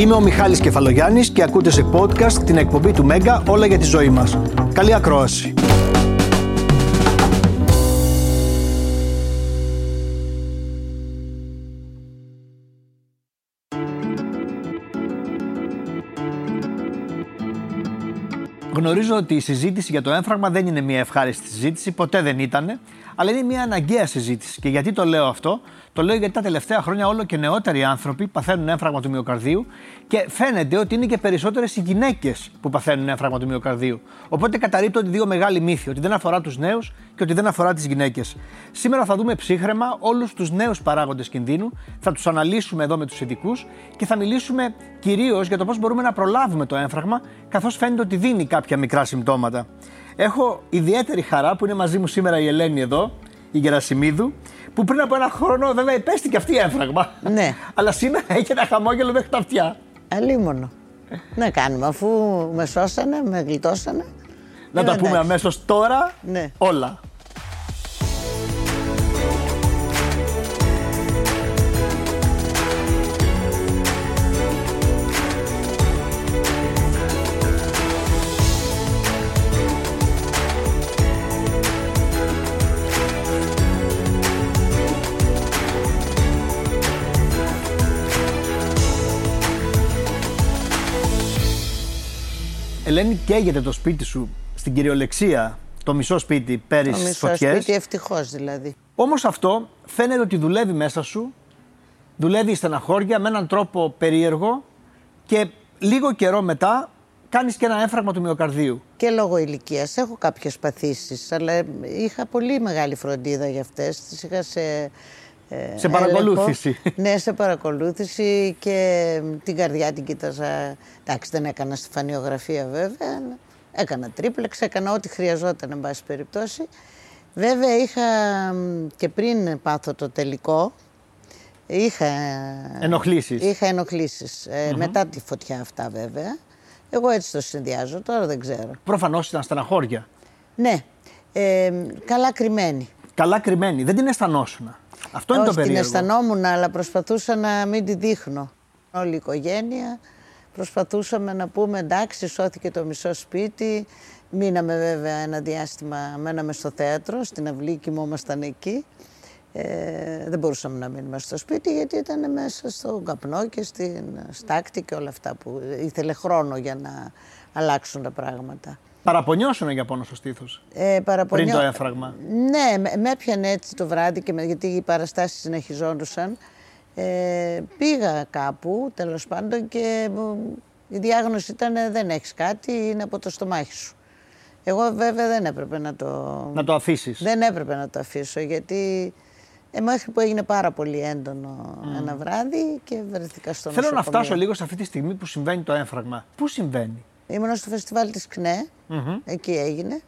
Είμαι ο Μιχάλης Κεφαλογιάννης και ακούτε σε podcast την εκπομπή του Μέγκα όλα για τη ζωή μας. Καλή ακρόαση. Γνωρίζω ότι η συζήτηση για το έμφραγμα δεν είναι μια ευχάριστη συζήτηση, ποτέ δεν ήταν, αλλά είναι μια αναγκαία συζήτηση. Και γιατί το λέω αυτό, το λέω γιατί τα τελευταία χρόνια όλο και νεότεροι άνθρωποι παθαίνουν έμφραγμα του μυοκαρδίου και φαίνεται ότι είναι και περισσότερες οι γυναίκες που παθαίνουν έμφραγμα του μυοκαρδίου. Οπότε καταρρύπτονται δύο μεγάλοι μύθοι, ότι δεν αφορά τους νέους και ότι δεν αφορά τις γυναίκες. Σήμερα θα δούμε ψύχρεμα όλους τους νέους παράγοντες κινδύνου, θα τους αναλύσουμε εδώ με τους ειδικούς και θα μιλήσουμε κυρίως για το πώς μπορούμε να προλάβουμε το έμφραγμα, καθώς φαίνεται ότι δίνει κάποια μικρά συμπτώματα. Έχω ιδιαίτερη χαρά που είναι μαζί μου σήμερα η Ελένη εδώ, η Γερασιμίδου, που πριν από ένα χρόνο βέβαια υπέστη και αυτή έμφραγμα. Ναι. Αλλά σήμερα έχει ένα χαμόγελο μέχρι τα αυτιά. Αλίμονο. Να κάνουμε, αφού με σώσανε, με γλιτώσανε. Να Ε, τα πούμε εντάξει. αμέσως τώρα Ναι. όλα. Ελένη, καίγεται το σπίτι σου στην κυριολεξία, το μισό σπίτι Το πέρυσι στι μισό φωτιές. σπίτι ευτυχώς δηλαδή. Όμως αυτό φαίνεται ότι δουλεύει μέσα σου, δουλεύει στεναχώρια με έναν τρόπο περίεργο και λίγο καιρό μετά κάνεις και ένα έμφραγμα του μυοκαρδίου. Και λόγω ηλικίας έχω κάποιες παθήσεις, αλλά είχα πολύ μεγάλη φροντίδα για αυτές. Τις είχα σε. Ε, Σε παρακολούθηση. έλεγχο. ναι, σε παρακολούθηση και την καρδιά την κοίταζα. Εντάξει, δεν έκανα στεφανιογραφία βέβαια. αλλά Έκανα τρίπλεξ, έκανα ό,τι χρειαζόταν, εν πάση περιπτώσει. Βέβαια είχα μ, και πριν πάθω το τελικό, είχα Ενοχλήσεις. Είχα ενοχλήσεις. Ε, μετά τη φωτιά αυτά βέβαια. Εγώ έτσι το συνδυάζω, τώρα δεν ξέρω. Προφανώς ήταν στεναχώρια. Ναι, ε, καλά κρυμμένη. Καλά κρυμμένη. Δεν την αισθανόσουν. Αυτό είναι Όχι, το την περίεργο. αισθανόμουν, αλλά προσπαθούσα να μην τη δείχνω. Όλη η οικογένεια προσπαθούσαμε να πούμε εντάξει, σώθηκε το μισό σπίτι. Μείναμε βέβαια ένα διάστημα, μέναμε στο θέατρο, στην αυλή, κοιμόμασταν εκεί. Ε, δεν μπορούσαμε να μείνουμε στο σπίτι γιατί ήταν μέσα στον καπνό και στην στάκτη και όλα αυτά που ήθελε χρόνο για να αλλάξουν τα πράγματα. Παραπονιώσουν για πόνο στο στήθος. Ε, παραπονιώ- Πριν το έμφραγμα. Ναι, με, με έπιανε έτσι το βράδυ και με, γιατί οι παραστάσεις συνεχιζόντουσαν. Ε, πήγα κάπου, τέλος πάντων, και μου- η διάγνωση ήταν «Ε, δεν έχεις κάτι, είναι από το στομάχι σου. Εγώ βέβαια δεν έπρεπε να το... Να το αφήσεις. Δεν έπρεπε να το αφήσω, γιατί ε, μέχρι που έγινε πάρα πολύ έντονο ένα βράδυ και βρεθήκα στο Θέλω να νοσοκομείο. φτάσω λίγο σε αυτή τη στιγμή που συμβαίνει το έμφραγμα. Πού συμβαίνει; Ήμουν στο φεστιβάλ της ΚΝΕ, εκεί έγινε.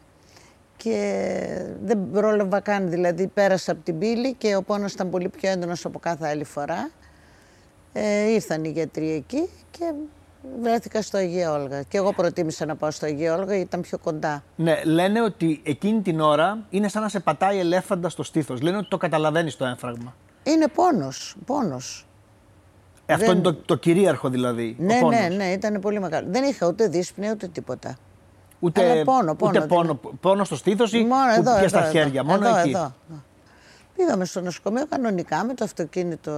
Και δεν πρόλαβα καν, δηλαδή πέρασα από την πύλη και ο πόνος ήταν πολύ πιο έντονος από κάθε άλλη φορά. Ε, ήρθαν οι γιατροί εκεί και βρέθηκα στο Αγία Όλγα. Και εγώ προτίμησα να πάω στο Αγία Όλγα γιατί ήταν πιο κοντά. Ναι, λένε ότι εκείνη την ώρα είναι σαν να σε πατάει ελέφαντα στο στήθος. Λένε ότι το καταλαβαίνεις το έμφραγμα. Είναι πόνος, πόνος. Ε, αυτό Δεν- είναι το, το κυρίαρχο δηλαδή. ο Ναι, πόνος. ναι, ναι, ήταν πολύ μεγάλο. Δεν είχα ούτε δύσπνοια ούτε τίποτα. Ούτε, Αλλά πόνο, πόνο, ούτε πόνο, πόνο στο στήθος ή Μόνο που εδώ, και εδώ, στα εδώ. χέρια. Μόνο εδώ, εκεί. Εδώ. Πήγαμε στο νοσοκομείο κανονικά με το αυτοκίνητο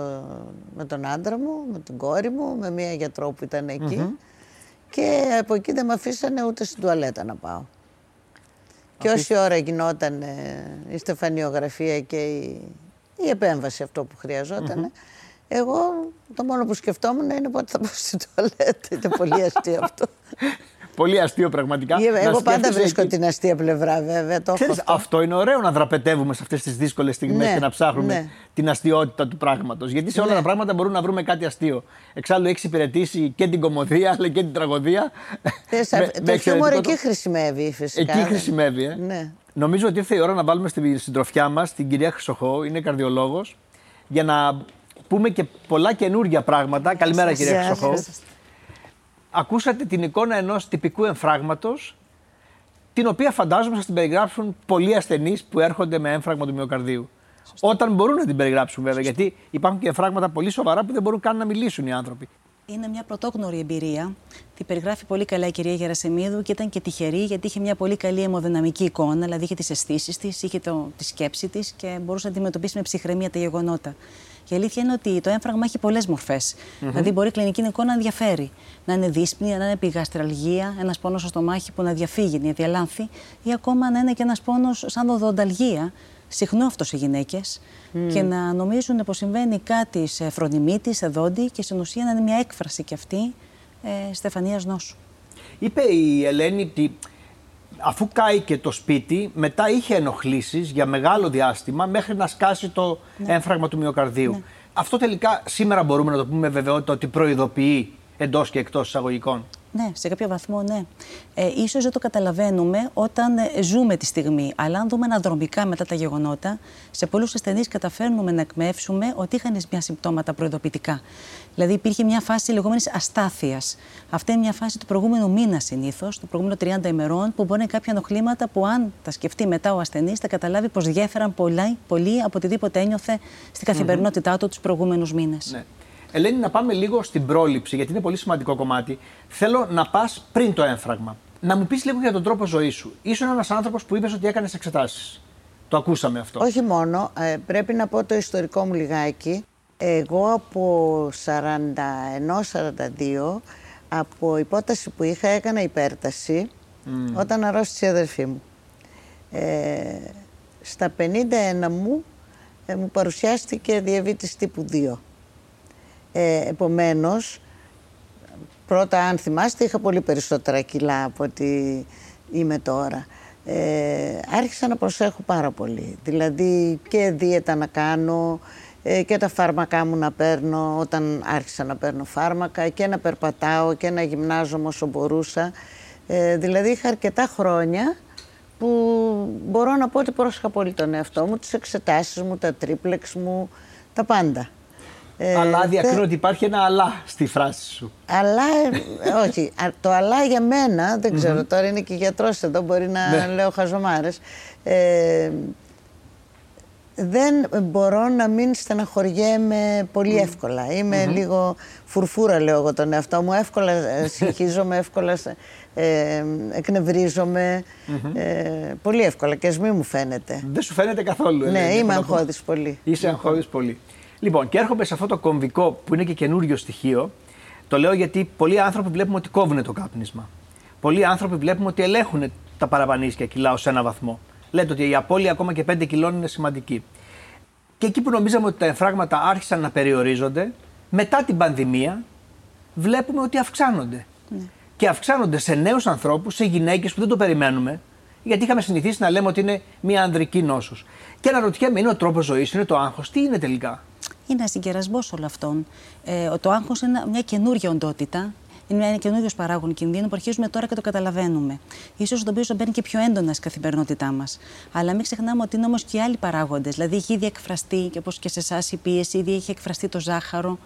με τον άντρα μου, με την κόρη μου, με μία γιατρό που ήταν εκεί. Και από εκεί δεν με αφήσανε ούτε στην τουαλέτα να πάω. Και όση ώρα γινόταν ε, η στεφανιογραφία και η, η επέμβαση αυτό που χρειαζοταν εγώ το μόνο που σκεφτόμουν είναι πότε θα πάω στην τουαλέτα. Ήταν πολύ αστείο αυτό. Πολύ αστείο πραγματικά. Ε, Να Εγώ πάντα σκέφτεσαι βρίσκω εκεί. την αστεία πλευρά βέβαια. Το έχω Ξέρεις, αυτό. αυτό είναι ωραίο να δραπετεύουμε σε αυτές τις δύσκολες στιγμές Ναι, και να ψάχνουμε ναι. την αστείωτητα του πράγματος. Γιατί σε όλα Ναι. τα πράγματα μπορούμε να βρούμε κάτι αστείο. Εξάλλου έχεις υπηρετήσει και την κομμωδία αλλά και την τραγωδία. Ε, σα- με- το με χιούμορ εξαιρετικό εκεί τρόπο. χρησιμεύει φυσικά. Εκεί χρησιμεύει, ε. Ναι. Νομίζω ότι ήρθε η ώρα να βάλουμε στη συντροφιά μας την κυρία Χρυσοχώ, είναι καρδιολόγος, για να πούμε και πολλά καινούργια πράγματα. Καλημέρα, κυρία Γεια Χρυσοχώ. σας. Ακούσατε την εικόνα ενός τυπικού εμφράγματος, την οποία φαντάζομαι σας την περιγράψουν πολλοί ασθενείς που έρχονται με έμφραγμα του μυοκαρδίου. Όταν μπορούν να την περιγράψουν, βέβαια, γιατί υπάρχουν και εμφράγματα πολύ σοβαρά που δεν μπορούν καν να μιλήσουν οι άνθρωποι. Είναι μια πρωτόγνωρη εμπειρία. Τη περιγράφει πολύ καλά η κυρία Γερασεμίδου και ήταν και τυχερή γιατί είχε μια πολύ καλή αιμοδυναμική εικόνα, δηλαδή είχε τις αισθήσεις της, είχε το, τη σκέψη της και μπορούσε να αντιμετωπίσει με ψυχραιμία τα γεγονότα. Και η αλήθεια είναι ότι το έμφραγμα έχει πολλές μορφές. Δηλαδή, μπορεί η κλινική εικόνα να ενδιαφέρει. Να είναι δύσπνη, να είναι επιγαστραλγία, ένας πόνος στο στομάχι που να διαφύγει, να διαλάνθει, ή ακόμα να είναι και ένας πόνος σαν δοδονταλγία, συχνό αυτός σε γυναίκες, και να νομίζουν πως συμβαίνει κάτι σε φρονιμίτη, σε δόντι, και στην ουσία να είναι μια έκφραση κι αυτή ε, στεφανίας νόσου. Είπε η Ελένη ότι αφού κάηκε το σπίτι, μετά είχε ενοχλήσεις για μεγάλο διάστημα μέχρι να σκάσει το ναι. έμφραγμα του μυοκαρδίου. Ναι. Αυτό τελικά σήμερα μπορούμε να το πούμε με βεβαιότητα ότι προειδοποιεί εντός και εκτός εισαγωγικών. Ναι, σε κάποιο βαθμό ναι. Ε, ίσως δεν το καταλαβαίνουμε όταν ε, ζούμε τη στιγμή. Αλλά αν δούμε αναδρομικά μετά τα γεγονότα, σε πολλούς ασθενείς καταφέρνουμε να εκμεύσουμε ότι είχαν μια συμπτώματα προειδοποιητικά. Δηλαδή υπήρχε μια φάση λεγόμενης αστάθειας. Αυτή είναι μια φάση του προηγούμενου μήνα συνήθως, του προηγούμενου 30 ημερών, που μπορεί να είναι κάποια ενοχλήματα που, αν τα σκεφτεί μετά ο ασθενής, θα καταλάβει πως διέφεραν πολύ, πολύ από οτιδήποτε ένιωθε στην καθημερινότητά του τους προηγούμενους μήνες. Ναι. Ελένη, να πάμε λίγο στην πρόληψη, γιατί είναι πολύ σημαντικό κομμάτι. Θέλω να πας πριν το έμφραγμα. Να μου πεις λίγο για τον τρόπο ζωής σου. Ήσουν ένας άνθρωπος που είπες ότι έκανες εξετάσεις. Το ακούσαμε αυτό. Όχι μόνο. Ε, πρέπει να πω το ιστορικό μου λιγάκι. Εγώ από 41-42, από υπόταση που είχα, έκανα υπέρταση όταν αρρώστησε η αδερφή μου. Ε, στα 51 μου ε, μου παρουσιάστηκε διαβήτης τύπου 2. Ε, επομένως, πρώτα αν θυμάστε είχα πολύ περισσότερα κιλά από ότι είμαι τώρα. Ε, άρχισα να προσέχω πάρα πολύ. Δηλαδή και δίαιτα να κάνω ε, και τα φάρμακά μου να παίρνω όταν άρχισα να παίρνω φάρμακα και να περπατάω και να γυμνάζομαι όσο μπορούσα. Ε, δηλαδή είχα αρκετά χρόνια που μπορώ να πω ότι πρόσεχα πολύ τον εαυτό μου, τις εξετάσεις μου, τα τρίπλεξ μου, τα πάντα. Ε, αλλά διακρίνω ότι υπάρχει ένα αλλά στη φράση σου. Αλλά, ε, όχι. Το αλλά για μένα, δεν ξέρω, τώρα είναι και γιατρός εδώ, μπορεί να ναι. λέω χαζομάρες. Ε, δεν μπορώ να μην στεναχωριέμαι πολύ εύκολα. Είμαι λίγο φουρφούρα, λέω εγώ τον εαυτό μου. Εύκολα ε, συγχύζομαι, εύκολα ε, εκνευρίζομαι. Ε, πολύ εύκολα και ας μην μου φαίνεται. Δεν σου φαίνεται καθόλου. Ναι, είμαι αγχώδης πολύ. Είσαι αγχώδης πολύ. Λοιπόν, και έρχομαι σε αυτό το κομβικό που είναι και καινούριο στοιχείο. Το λέω γιατί πολλοί άνθρωποι βλέπουμε ότι κόβουν το κάπνισμα. Πολλοί άνθρωποι βλέπουμε ότι ελέγχουν τα παραπανίσια κιλά ως ένα βαθμό. Λέτε ότι η απώλεια ακόμα και 5 κιλών είναι σημαντική. Και εκεί που νομίζαμε ότι τα εμφράγματα άρχισαν να περιορίζονται, μετά την πανδημία βλέπουμε ότι αυξάνονται. Ναι. Και αυξάνονται σε νέους ανθρώπους, σε γυναίκες που δεν το περιμένουμε, γιατί είχαμε συνηθίσει να λέμε ότι είναι μια ανδρική νόσος. Και αναρωτιέμαι, είναι ο τρόπος ζωής, είναι το άγχος, τι είναι τελικά; Είναι ένας συγκερασμός όλων αυτών. Ε, το άγχος είναι μια καινούργια οντότητα. Είναι ένα καινούριο παράγον κινδύνου που αρχίζουμε τώρα και το καταλαβαίνουμε. σω το οποίο μπαίνει και πιο έντονα στην καθημερινότητά μας. Αλλά μην ξεχνάμε ότι είναι όμως και άλλοι παράγοντες. Δηλαδή, έχει ήδη εκφραστεί, και όπως και σε εσάς η πίεση, ήδη έχει εκφραστεί το ζάχαρο,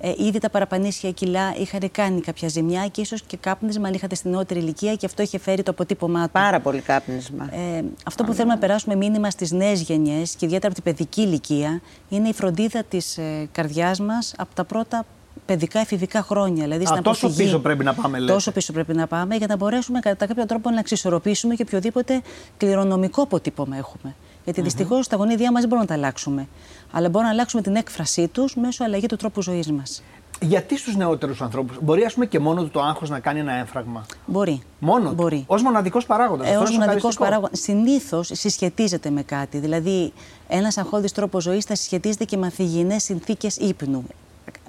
ε, ήδη τα παραπανήσια κιλά είχαν κάνει κάποια ζημιά και ίσως και κάπνισμα, αν είχατε στην νεότερη ηλικία και αυτό είχε φέρει το αποτύπωμά του. Πάρα πολύ κάπνισμα. Ε, αυτό που θέλουμε να περάσουμε μήνυμα στις νέες γενιές και ιδιαίτερα από την παιδική ηλικία είναι η φροντίδα της ε, καρδιάς μας από τα πρώτα παιδικά εφηβικά χρόνια. Δηλαδή Α, τόσο πίσω πρέπει να πάμε, λέτε. Τόσο πίσω πρέπει να πάμε για να μπορέσουμε κατά κάποιο τρόπο να εξισορροπήσουμε και οποιοδήποτε κληρονομικό αποτύπωμα έχουμε. Γιατί mm-hmm. δυστυχώς τα γονίδια μας δεν μπορούμε να τα αλλάξουμε. Αλλά μπορούμε να αλλάξουμε την έκφρασή τους μέσω αλλαγή του τρόπου ζωής μας. Γιατί στους νεότερους ανθρώπους, μπορεί ας πούμε και μόνο του το άγχος να κάνει ένα έμφραγμα; Μπορεί. Μόνο μπορεί. Ω μοναδικός παράγοντας. Ε, Ω μοναδικός παράγοντας. Συνήθως συσχετίζεται με κάτι. Δηλαδή, ένας αγχώδης τρόπος ζωής θα συσχετίζεται και με ανθυγιεινέ συνθήκες ύπνου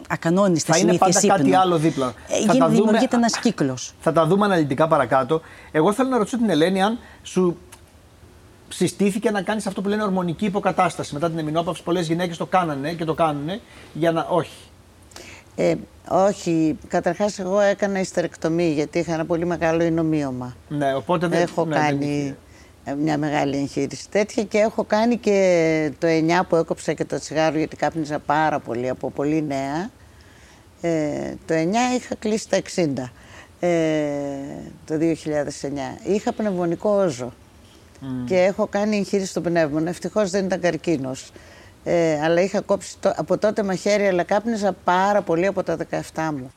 ακανόνιστες συνήθειε ύπνου. Θα είναι πάντα κάτι άλλο δίπλα. Ε, θα τα δημιουργείται ένας κύκλος. Θα τα δούμε αναλυτικά παρακάτω. Εγώ θέλω να ρωτήσω την Ελένη αν σου συστήθηκε να κάνεις αυτό που λένε ορμονική υποκατάσταση. Μετά την εμεινόπαυση, πολλές γυναίκες το κάνανε και το κάνουν για να. Όχι. Ε, όχι. Καταρχάς, εγώ έκανα ιστερεκτομή γιατί είχα ένα πολύ μεγάλο εινομίωμα. Ναι, οπότε δεν Έχω ναι, κάνει μια μεγάλη εγχείρηση τέτοια και έχω κάνει και το 9 που έκοψα και το τσιγάρο γιατί κάπνιζα πάρα πολύ από πολύ νέα. Ε, το 9 είχα κλείσει τα 60 ε, το 2009. Είχα πνευμονικό όζο και έχω κάνει εγχείρηση στο πνεύμα. Ευτυχώς δεν ήταν καρκίνος. Ε, αλλά είχα κόψει το, από τότε μαχαίρι, αλλά κάπνιζα πάρα πολύ από τα 17 μου.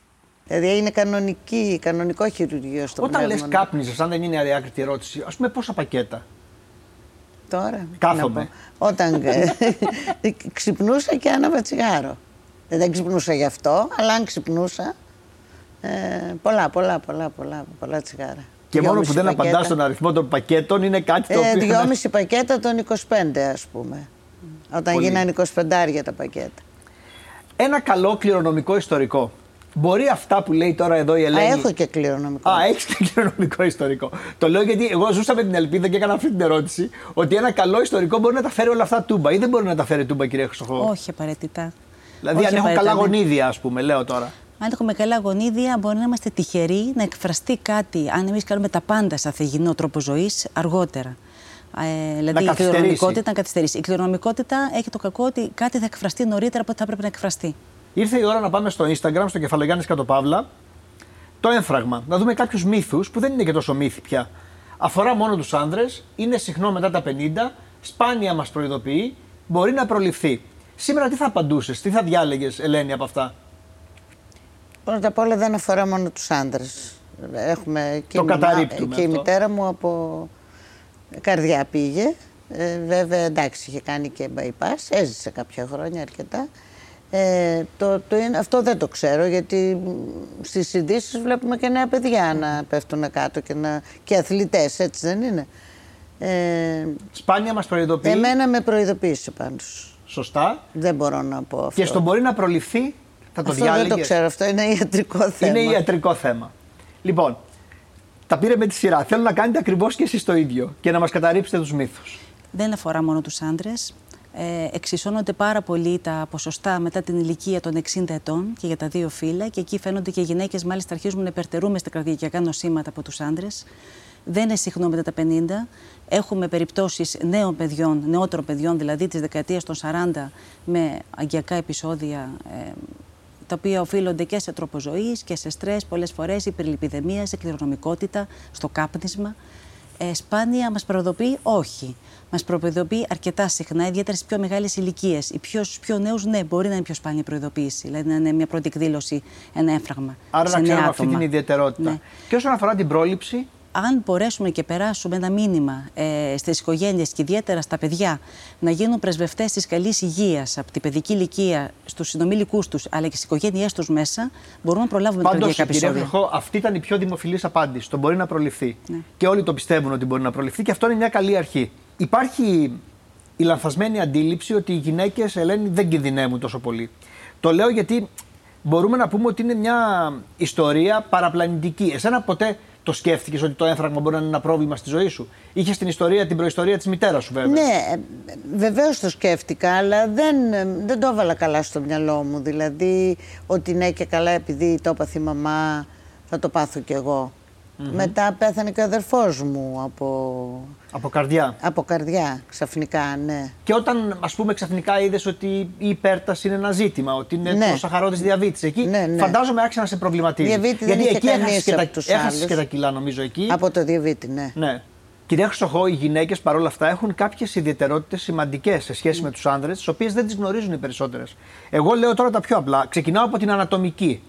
Δηλαδή είναι κανονική, κανονικό χειρουργείο στο Όταν λες πνεύμα. κάπνιζε, αν δεν είναι αδιάκριτη ερώτηση, ας πούμε πόσα πακέτα; Τώρα. τι Κάθομαι. να πω. Όταν ε, ξυπνούσα και άναβα τσιγάρο. Ε, Δεν ξυπνούσα γι' αυτό, αλλά αν ξυπνούσα. Ε, πολλά, πολλά, πολλά, πολλά, πολλά τσιγάρα. Και μόνο που Δυόμιση δεν πακέτα. απαντά στον αριθμό των πακέτων είναι κάτι το Ε, οποίο. δυόμιση πακέτα των 25, ας πούμε. Όταν Πολύ. γίνανε 25 τα πακέτα. Ένα καλό κληρονομικό ιστορικό. Μπορεί αυτά που λέει τώρα εδώ η Α, Ελένη. έχω και κληρονομικό. Α, έχεις και κληρονομικό ιστορικό. Το λέω γιατί εγώ ζούσα με την ελπίδα και έκανα αυτή την ερώτηση ότι ένα καλό ιστορικό μπορεί να τα φέρει όλα αυτά τούμπα ή δεν μπορεί να τα φέρει τούμπα, κυρία Χρυσοχώ. Όχι απαραίτητα. Δηλαδή, Όχι αν έχουν απαραίτητα, καλά ναι. γονίδια, ας πούμε, λέω τώρα. Αν έχουμε καλά γονίδια, μπορεί να είμαστε τυχεροί να εκφραστεί κάτι, αν εμείς κάνουμε τα πάντα σε αθεγινό τρόπο ζωής, αργότερα. Ε, δηλαδή, η καθυστερήσει. κληρονομικότητα να καθυστερήσει. Η κληρονομικότητα έχει το κακό ότι κάτι θα εκφραστεί νωρίτερα από ό,τι θα έπρεπε να εκφραστεί. Ήρθε η ώρα να πάμε στο Instagram, στο κεφαλογιάννης Κατοπαύλα. Το έμφραγμα. Να δούμε κάποιους μύθους που δεν είναι και τόσο μύθοι πια. Αφορά μόνο τους άνδρες, είναι συχνό μετά τα 50, σπάνια μας προειδοποιεί, μπορεί να προληφθεί. Σήμερα τι θα απαντούσες, τι θα διάλεγες, Ελένη, από αυτά; Πρώτα απ' όλα δεν αφορά μόνο τους άντρες. Έχουμε και, Το η μαμά- καταρρίπτουμε και η αυτό. μητέρα μου από καρδιά πήγε. Ε, βέβαια εντάξει είχε κάνει και bypass, έζησε κάποια χρόνια αρκετά. Ε, το, το είναι, αυτό δεν το ξέρω γιατί μ, στις ειδήσεις βλέπουμε και νέα παιδιά να πέφτουν κάτω και, να, και αθλητές, έτσι δεν είναι. Ε, Σπάνια μας προειδοποιεί; εμένα με προειδοποίησε πάντως. Σωστά. Δεν μπορώ να πω αυτό. Και στο μπορεί να προληφθεί, θα το αυτό δεν το διάλεγες; ξέρω, αυτό είναι ιατρικό θέμα. Είναι ιατρικό θέμα. Λοιπόν, τα πήρε με τη σειρά. Θέλω να κάνετε ακριβώς και εσείς το ίδιο και να μας καταρρύψετε τους μύθους. Δεν αφορά μόνο τους άντρες. Ε, εξισώνονται πάρα πολύ τα ποσοστά μετά την ηλικία των 60 ετών και για τα δύο φύλλα και εκεί φαίνονται και οι γυναίκες μάλιστα αρχίζουν να υπερτερούμε στα καρδιακά νοσήματα από τους άντρες. Δεν είναι συχνό μετά τα 50. Έχουμε περιπτώσεις νέων παιδιών, νεότερων παιδιών, δηλαδή της δεκαετίας των 40 με αγκιακά επεισόδια ε, τα οποία οφείλονται και σε τρόπο ζωής και σε στρες, πολλές φορές υπερλιπιδεμίας, σε κληρονομικότητα, στο κάπνισμα. Ε, σπάνια μας προειδοποιεί; Όχι. Μας προειδοποιεί αρκετά συχνά, ιδιαίτερα στις πιο μεγάλες ηλικίες. Οι πιο, στους πιο νέους, ναι, μπορεί να είναι πιο σπάνια προειδοποίηση. Δηλαδή να είναι μια πρώτη εκδήλωση, ένα έμφραγμα. Άρα σε να νέα ξέρουμε αυτή άτομα. την ιδιαιτερότητα. Ναι. Και όσον αφορά την πρόληψη, αν μπορέσουμε και περάσουμε ένα μήνυμα ε, στις οικογένειες και ιδιαίτερα στα παιδιά να γίνουν πρεσβευτές της καλής υγείας από την παιδική ηλικία στους συνομιλικούς τους αλλά και στις οικογένειές τους μέσα μπορούμε να προλάβουμε Πάντως, τα κυρία επεισόδια. Χρυχό, αυτή ήταν η πιο δημοφιλής απάντηση. Το μπορεί να προληφθεί. Ναι. Και όλοι το πιστεύουν ότι μπορεί να προληφθεί και αυτό είναι μια καλή αρχή. Υπάρχει η λανθασμένη αντίληψη ότι οι γυναίκες, Ελένη, δεν κινδυνεύουν τόσο πολύ. Το λέω γιατί μπορούμε να πούμε ότι είναι μια ιστορία παραπλανητική. Εσένα ποτέ το σκέφτηκες ότι το έμφραγμα μπορεί να είναι ένα πρόβλημα στη ζωή σου; Είχες την ιστορία, την προϊστορία της μητέρας σου, βέβαια. Ναι, βεβαίως το σκέφτηκα, αλλά δεν, ε, δεν το έβαλα καλά στο μυαλό μου. Δηλαδή, ότι ναι και καλά επειδή το έπαθε η μαμά, θα το πάθω κι εγώ. Μετά πέθανε και ο αδερφός μου από, Από καρδιά. από καρδιά, ξαφνικά, ναι. Και όταν, ας πούμε, ξαφνικά είδες ότι η υπέρταση είναι ένα ζήτημα, ότι είναι Ναι. το σαχαρόδη διαβήτης. Εκεί Ναι, ναι. φαντάζομαι άρχισε να σε προβληματίζει. Διαβήτη δεν Γιατί είχε εκεί κανείς έχασες και, από τα, τους έχασες άλλους. και τα κιλά, νομίζω εκεί. Από το διαβήτη, ναι. Ναι. Κυρία Χρυσοχώ, οι γυναίκες παρόλα αυτά έχουν κάποιες ιδιαιτερότητες σημαντικές σε σχέση με τους άνδρες, τις οποίες δεν τις γνωρίζουν οι περισσότερες. Εγώ λέω τώρα τα πιο απλά. Ξεκινάω από την ανατομική.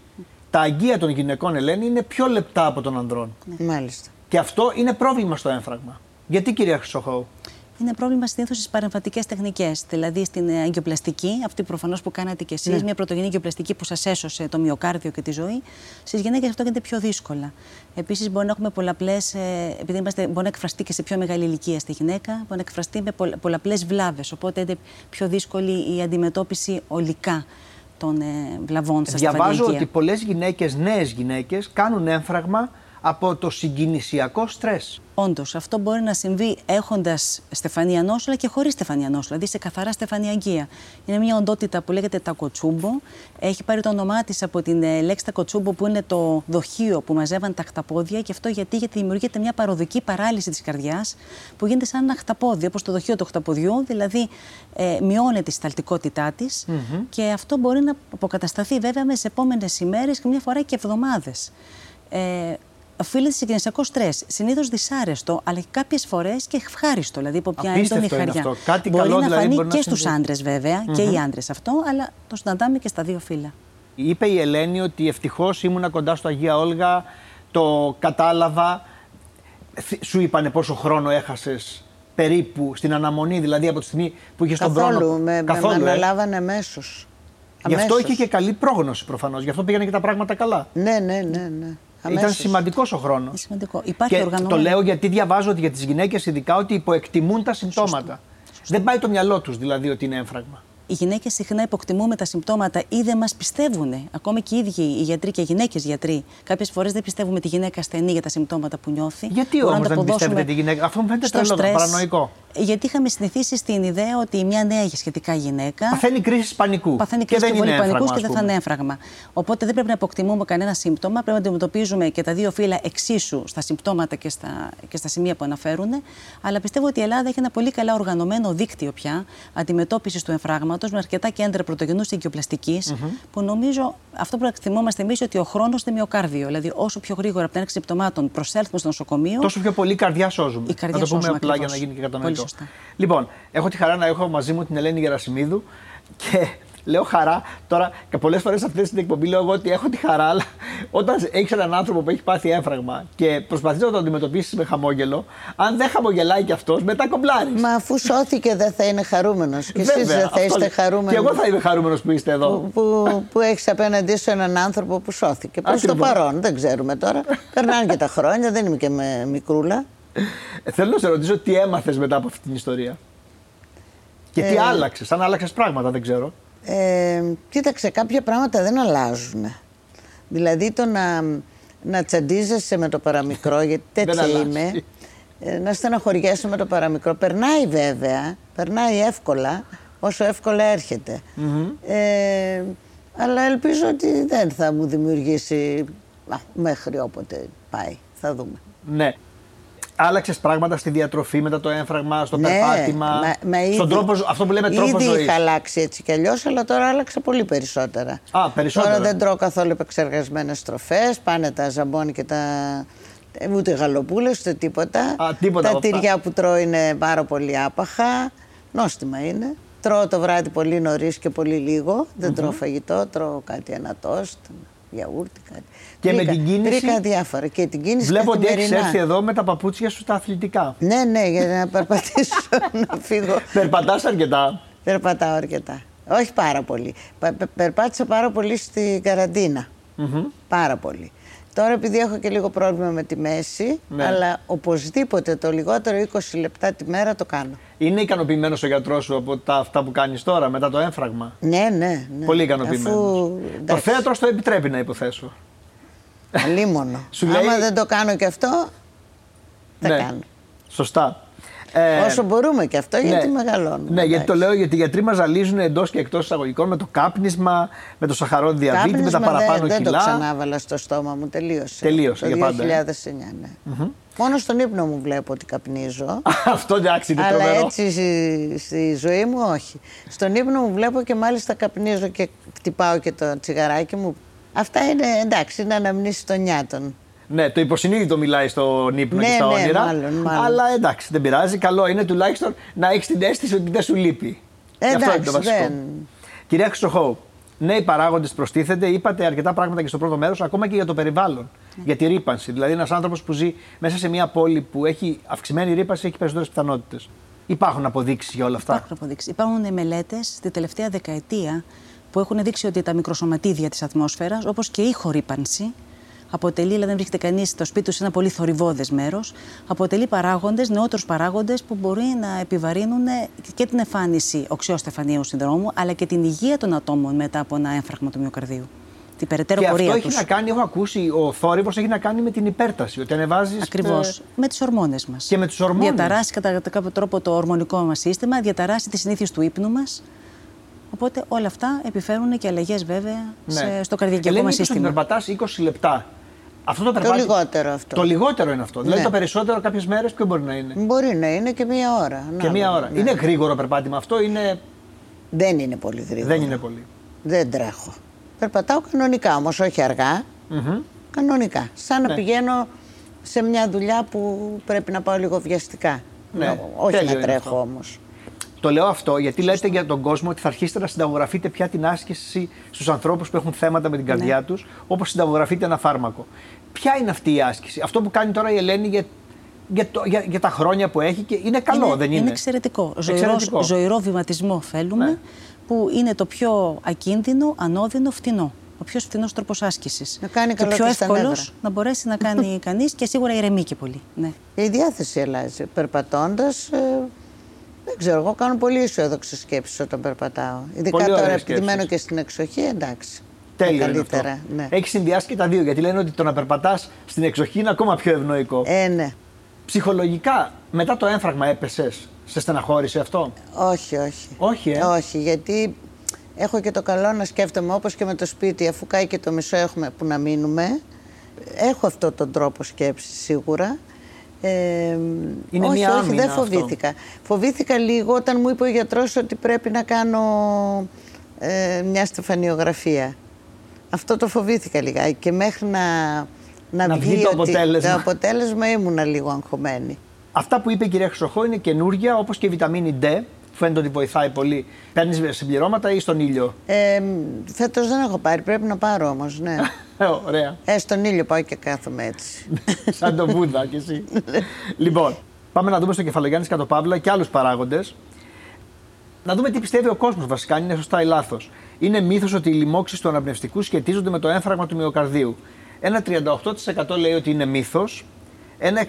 Τα αγκία των γυναικών, Ελένη, είναι πιο λεπτά από των ανδρών. Μάλιστα. Και αυτό είναι πρόβλημα στο έμφραγμα. Γιατί, κυρία Χρυσοχώ. Είναι πρόβλημα συνήθω στις παρεμβατικές τεχνικές. Δηλαδή στην ε, αγκιοπλαστική, αυτή προφανώς που κάνατε κι εσείς, Ναι. μια πρωτογενή αγκιοπλαστική που σας έσωσε το μυοκάρδιο και τη ζωή. Στις γυναίκες αυτό γίνεται πιο δύσκολα. Επίσης, μπορεί να έχουμε πολλαπλές, επειδή είμαστε, μπορεί να εκφραστεί και σε πιο μεγάλη ηλικία στη γυναίκα, μπορεί να εκφραστεί με πολλαπλές βλάβες. Οπότε είναι πιο δύσκολη η αντιμετώπιση ολικά των ε, βλαβών στα Διαβάζω στεφανιαγκία. ότι πολλές γυναίκες, νέες γυναίκες, κάνουν έμφραγμα από το συγκινησιακό στρες. Όντως, αυτό μπορεί να συμβεί έχοντας στεφανία νόσου, αλλά και χωρίς στεφανία νόσου, δηλαδή σε καθαρά στεφανιαγκία. Είναι μια οντότητα που λέγεται τακοτσούμπο. Έχει πάρει το όνομά της από την ε, λέξη τακοτσούμπο, που είναι το δοχείο που μαζεύαν τα χταπόδια. Και αυτό γιατί, γιατί δημιουργείται μια παροδική παράλυση της καρδιάς, που γίνεται σαν ένα χταπόδι, όπως το δοχείο του χταποδιού, δηλαδή ε, μειώνεται η σταλτικότητά της. Και αυτό μπορεί να αποκατασταθεί βέβαια μες επόμενες ημέρες και μια φορά και εβδομάδες. Ε, οφείλεται σε κοινωνικό στρες. Συνήθως δυσάρεστο, αλλά και κάποιες φορές και ευχάριστο. Δηλαδή από μια Απίστευτο έντονη είναι χαριά. αυτό. Κάτι μπορεί καλό να δηλαδή φανεί μπορεί να και στους συμβεί. άντρες, βέβαια, και οι άντρες αυτό, αλλά το συναντάμε και στα δύο φύλλα. Είπε η Ελένη ότι ευτυχώς ήμουνα κοντά στο Αγία Όλγα, το κατάλαβα. Θ- Σου είπανε πόσο χρόνο έχασες περίπου στην αναμονή, δηλαδή από τη στιγμή που είχες τον Καθόλου. χρόνο. Με, Καθόλου, με ε. αναλάβανε αμέσως. Γι' αυτό είχε και καλή πρόγνωση προφανώς. Γι' αυτό πήγανε και τα πράγματα καλά. Ναι, ναι, ναι. ναι. Ήταν Αμέσως. σημαντικός ο χρόνος. Είναι σημαντικό. Υπάρχει Και το οργανωμένο. λέω γιατί διαβάζω ότι για τις γυναίκες ειδικά ότι υποεκτιμούν τα συμπτώματα. Δεν πάει το μυαλό τους δηλαδή ότι είναι έμφραγμα. οι γυναίκες συχνά υποκτιμούμε τα συμπτώματα ή δεν μας πιστεύουν. Ακόμη και οι ίδιοι οι γιατροί και οι γυναίκες γιατροί. Κάποιες φορές δεν πιστεύουμε τη γυναίκα ασθενή για τα συμπτώματα που νιώθει. Γιατί Μπορούμε όμως να τα δεν αποδώσουμε πιστεύετε τη γυναίκα, Αυτό μου φαίνεται στο τρελό, στρες. παρανοϊκό. Γιατί είχαμε συνηθίσει στην ιδέα ότι μια νέα σχετικά γυναίκα. Παθαίνει κρίση πανικού. Παθαίνει και κρίση δεν και είναι πολύ πανικού έμφραγμα, και ας δεν θα πούμε. είναι έμφραγμα. Οπότε δεν πρέπει να αποκτημούμε κανένα σύμπτωμα. Πρέπει να αντιμετωπίζουμε και τα δύο φύλλα εξίσου στα συμπτώματα και στα, και στα σημεία που αναφέρουν. Αλλά πιστεύω ότι η Ελλάδα έχει ένα πολύ καλά οργανωμένο δίκτυο πια αντιμετώπισης του εμφράγματος με αρκετά κέντρα πρωτογενούς οικειοπλαστικής. Που νομίζω αυτό που εκτιμόμαστε εμείς ότι ο χρόνος είναι μυοκάρδιο. Δηλαδή, όσο πιο γρήγορα από την έναρξη συμπτωμάτων προσέλθουμε στο νοσοκομείο. Τόσο πιο πολύ καρδιά σώζουμε. Η καρδιά να το πούμε σώζουμε απλά ακριβώς. για να γίνει και Πολύ κατανοητό. Σωστά. Λοιπόν, έχω τη χαρά να έχω μαζί μου την Ελένη Γερασιμίδου και λέω χαρά. Τώρα, και πολλές φορές σε αυτή την εκπομπή λέω εγώ ότι έχω τη χαρά, αλλά όταν έχεις έναν άνθρωπο που έχει πάθει έμφραγμα και προσπαθείς να το αντιμετωπίσεις με χαμόγελο, αν δεν χαμογελάει κι αυτός, μετά κομπλάρεις. Μα αφού σώθηκε δεν θα είναι χαρούμενος. Και εσείς Βέβαια, δεν θα αυτό είστε λέω. χαρούμενοι. Και εγώ θα είμαι χαρούμενος που είστε εδώ. που, που, που έχεις απέναντί σου έναν άνθρωπο που σώθηκε. Προς το Ακριβώς. παρόν, δεν ξέρουμε τώρα. Περνάνε και τα χρόνια, δεν είμαι και με μικρούλα. Ε, Θέλω να σε ρωτήσω τι έμαθες μετά από αυτή την ιστορία. Και τι Ε. άλλαξες, αν άλλαξες πράγματα, δεν ξέρω. Ε, κοίταξε, κάποια πράγματα δεν αλλάζουν. Δηλαδή το να, να τσαντίζεσαι με το παραμικρό, γιατί τέτοια αλλάζει. είμαι, ε, να στεναχωριέσαι με το παραμικρό. Περνάει βέβαια, περνάει εύκολα, όσο εύκολα έρχεται. Ε, αλλά ελπίζω ότι δεν θα μου δημιουργήσει α, μέχρι όποτε πάει. Θα δούμε. Ναι. Άλλαξες πράγματα στη διατροφή μετά το έμφραγμα, στο περπάτημα. μα- μα στον ήδη- τρόπο, ζω- αυτό που λέμε τρόπο Ήδη ζωής. είχα αλλάξει έτσι κι αλλιώς, αλλά τώρα άλλαξα πολύ περισσότερα. Α, περισσότερα. Τώρα δεν τρώω καθόλου επεξεργασμένες τροφές. Πάνε τα ζαμπόν και τα. ε, Ούτε γαλοπούλες, ούτε τίποτα. Α, τίποτα τα από αυτά. τυριά που τρώω είναι πάρα πολύ άπαχα. Νόστιμα είναι. Τρώω το βράδυ πολύ νωρίς και πολύ λίγο. Δεν τρώω φαγητό, τρώω κάτι ένα τόστ, γιαούρτι, κάτι. Και με Βρήκα- την κίνηση- Βρήκα διάφορα. Και την κίνηση Βλέπω ότι έχεις καθημερινά. έρθει εδώ με τα παπούτσια σου τα αθλητικά. Ναι, ναι, για να περπατήσω, να φύγω. Περπατάς αρκετά. Περπατάω αρκετά. Όχι πάρα πολύ. Πα- πε- περπάτησα πάρα πολύ στην καραντινα Πάρα πολύ. Τώρα επειδή έχω και λίγο πρόβλημα με τη μέση, Ναι. αλλά οπωσδήποτε το λιγότερο 20 λεπτά τη μέρα το κάνω. Είναι ικανοποιημένος ο γιατρός σου από τα, αυτά που κάνεις τώρα μετά το έμφραγμα; Ναι, ναι. ναι. Πολύ ικανοποιημένος. Αφού, Το εντάξει, θέατρος το επιτρέπει να υποθέσω. αλίμονο. Σου Άμα λέει- δεν το κάνω και αυτό, θα ναι. κάνω. Σωστά. Ε, Όσο μπορούμε και αυτό, γιατί μεγαλώνουμε. Ναι, γιατί το εντάξει. λέω γιατί οι γιατροί μας ζαλίζουν εντός και εκτός εισαγωγικών με το κάπνισμα, με το σαχαρόδι διαβήτη, με τα Κάπνισμα παραπάνω δεν, δεν κιλά. το ξανάβαλα στο στόμα μου, τελείωσε. Τελείωσε το για πάντα, ε. 2009, ναι. Μόνο στον ύπνο μου βλέπω ότι καπνίζω. Αυτό εντάξει είναι Αλλά τρομερό. έτσι στη, στη ζωή μου όχι. Στον ύπνο μου βλέπω και μάλιστα καπνίζω και χτυπάω και το τσιγαράκι μου. Αυτά είναι εντάξει, είναι αναμνήσεις των νιάτων. Ναι, το υποσυνείδητο μιλάει στον ύπνο Ναι, και στα ναι, όνειρα. μάλλον, μάλλον. Αλλά εντάξει, δεν πειράζει. Καλό είναι τουλάχιστον να έχεις την αίσθηση ότι δεν σου λείπει. Ε, Και αυτό είναι εντάξει, το βασικό. δεν- Κυρία Χρυσοχώου, νέοι παράγοντες προστίθεται. Είπατε αρκετά πράγματα και στο πρώτο μέρος, ακόμα και για το περιβάλλον. Για τη ρήπανση. Δηλαδή, ένας άνθρωπος που ζει μέσα σε μια πόλη που έχει αυξημένη ρήπανση έχει περισσότερες πιθανότητες. Υπάρχουν αποδείξεις για όλα αυτά; Υπάρχουν αποδείξεις. Υπάρχουν μελέτες τη τελευταία δεκαετία που έχουν δείξει ότι τα μικροσωματίδια της ατμόσφαιρας, όπως και η χορύπανση, αποτελεί, δηλαδή δεν βρίσκεται κανείς στο σπίτι του σε ένα πολύ θορυβόδε μέρος, αποτελεί παράγοντες, νεότερους παράγοντες που μπορεί να επιβαρύνουν και την εμφάνιση οξυοστεφανίου συνδρόμου, αλλά και την υγεία των ατόμων μετά από ένα έμφραγμα του μυοκαρδίου. Την περαιτέρω Και αυτό πορεία έχει τους. να κάνει, έχω ακούσει, ο θόρυβος έχει να κάνει με την υπέρταση. Ότι ανεβάζεις. Ακριβώς. Με τις ορμόνες μας. Και με τις ορμόνες. Διαταράσει κατά, κατά κάποιο τρόπο το ορμονικό μας σύστημα, διαταράσει τις συνήθειες του ύπνου μας. Οπότε όλα αυτά επιφέρουν και αλλαγές βέβαια σε, στο καρδιακό μας σύστημα. περπατάς 20 λεπτά. Αυτό το, περπάτι... λιγότερο αυτό. Το λιγότερο είναι αυτό. Δηλαδή Ναι. το περισσότερο κάποιες μέρες ποιο μπορεί να είναι; Μπορεί να είναι και μία ώρα. Και μία ανάλογα, ώρα. ναι. Είναι γρήγορο περπάτημα αυτό, είναι... Δεν είναι πολύ γρήγορο. δεν είναι πολύ. Δεν τρέχω. Περπατάω κανονικά όμως, όχι αργά. Κανονικά. Σαν Ναι. να πηγαίνω σε μια δουλειά που πρέπει να πάω λίγο βιαστικά. Ναι, Να- όχι τέλειο να είναι τρέχω αυτό. όμως. Το λέω αυτό γιατί λέτε για τον κόσμο ότι θα αρχίσετε να συνταγογραφείτε πια την άσκηση στους ανθρώπους που έχουν θέματα με την καρδιά ναι. τους, όπως συνταγογραφείτε ένα φάρμακο. Ποια είναι αυτή η άσκηση, Αυτό που κάνει τώρα η Ελένη για, για, το, για, για τα χρόνια που έχει και είναι καλό, είναι, δεν είναι; Είναι εξαιρετικό. εξαιρετικό. Ζωηρό βηματισμό θέλουμε, ναι. που είναι το πιο ακίνδυνο, ανώδυνο, φτηνό. Ο πιο φτηνός τρόπος άσκησης. Να κάνει και πιο εύκολος να μπορέσει να κάνει κανείς και σίγουρα ηρεμεί και πολύ. Ναι. Η διάθεση αλλάζει. Περπατώντας, ε, δεν ξέρω, εγώ κάνω πολύ αισιόδοξες σκέψεις όταν περπατάω. Ειδικά πολύ τώρα, επειδή μένω και στην εξοχή, εντάξει. Τέλειο καλύτερα. Ναι. Έχεις συνδυάσει και τα δύο. Γιατί λένε ότι το να περπατάς στην εξοχή είναι ακόμα πιο ευνοϊκό. Ε, ναι. Ψυχολογικά, μετά το έμφραγμα έπεσες; Σε στεναχώρησε αυτό; Όχι, όχι. Όχι, ε; όχι γιατί έχω και το καλό να σκέφτομαι όπως και με το σπίτι, αφού κάει και το μισό έχουμε που να μείνουμε. Έχω αυτό τον τρόπο σκέψης σίγουρα. Ε, είναι όχι, μια όχι, δεν φοβήθηκα. Φοβήθηκα λίγο όταν μου είπε ο γιατρός ότι πρέπει να κάνω ε, μια στεφανιογραφία. Αυτό το φοβήθηκα λιγάκι και μέχρι να, να, να βγει, το αποτέλεσμα. Το αποτέλεσμα ήμουνα λίγο αγχωμένη. Αυτά που είπε η κυρία Χρυσοχώ είναι καινούργια, όπως και η βιταμίνη D, που φαίνεται ότι βοηθάει πολύ. Παίρνεις συμπληρώματα ή στον ήλιο; Ε, Φέτος δεν έχω πάρει, πρέπει να πάρω όμως, ναι. Ε, ωραία. Ε, στον ήλιο πάω και κάθομαι έτσι. Σαν το Βούδα κι εσύ. λοιπόν, πάμε να δούμε στο κεφαλογιάννης κάτω Παύλα και άλλους παράγοντες. Να δούμε τι πιστεύει ο κόσμος βασικά, αν είναι σωστά ή λάθος. Είναι μύθος ότι οι λοιμώξεις του αναπνευστικού σχετίζονται με το έμφραγμα του μυοκαρδίου. Ένα 38% λέει ότι είναι μύθος. Ένα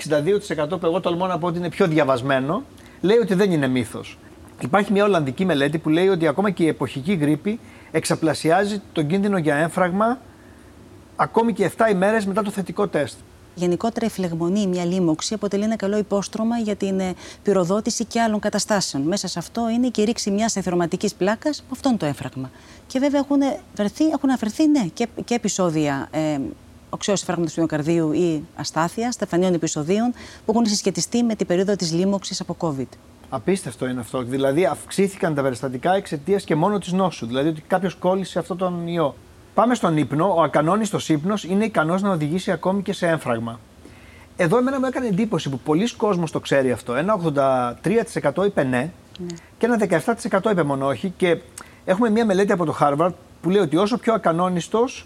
62% που εγώ τολμώ να πω ότι είναι πιο διαβασμένο, λέει ότι δεν είναι μύθος. Υπάρχει μια Ολλανδική μελέτη που λέει ότι ακόμα και η εποχική γρήπη εξαπλασιάζει τον κίνδυνο για έμφραγμα ακόμη και 7 ημέρες μετά το θετικό τεστ. Γενικότερα η φλεγμονή, μια λίμωξη, αποτελεί ένα καλό υπόστρωμα για την ε, πυροδότηση και άλλων καταστάσεων. Μέσα σε αυτό είναι και η ρήξη μιας εθερωματική πλάκας με αυτόν το έμφραγμα. Και βέβαια έχουν, βρεθεί, έχουν αφαιρθεί ναι, και, και επεισόδια ε, οξέωση φράγματο του μυοκαρδίου ή αστάθεια, στεφανίων επεισοδίων που έχουν συσχετιστεί με την περίοδο της λίμωξης από COVID. Απίστευτο είναι αυτό. Δηλαδή, αυξήθηκαν τα περιστατικά εξαιτίας και μόνο της νόσου. Δηλαδή, ότι κάποιος κόλλησε αυτό τον ιό. Πάμε στον ύπνο. Ο ακανόνιστος ύπνος είναι ικανός να οδηγήσει ακόμη και σε έμφραγμα. Εδώ εμένα μου έκανε εντύπωση που πολλοί κόσμος το ξέρει αυτό. Ένα 83% είπε ναι, ναι, και ένα 17% είπε μόνο όχι. Και έχουμε μια μελέτη από το Harvard που λέει ότι όσο πιο ακανόνιστος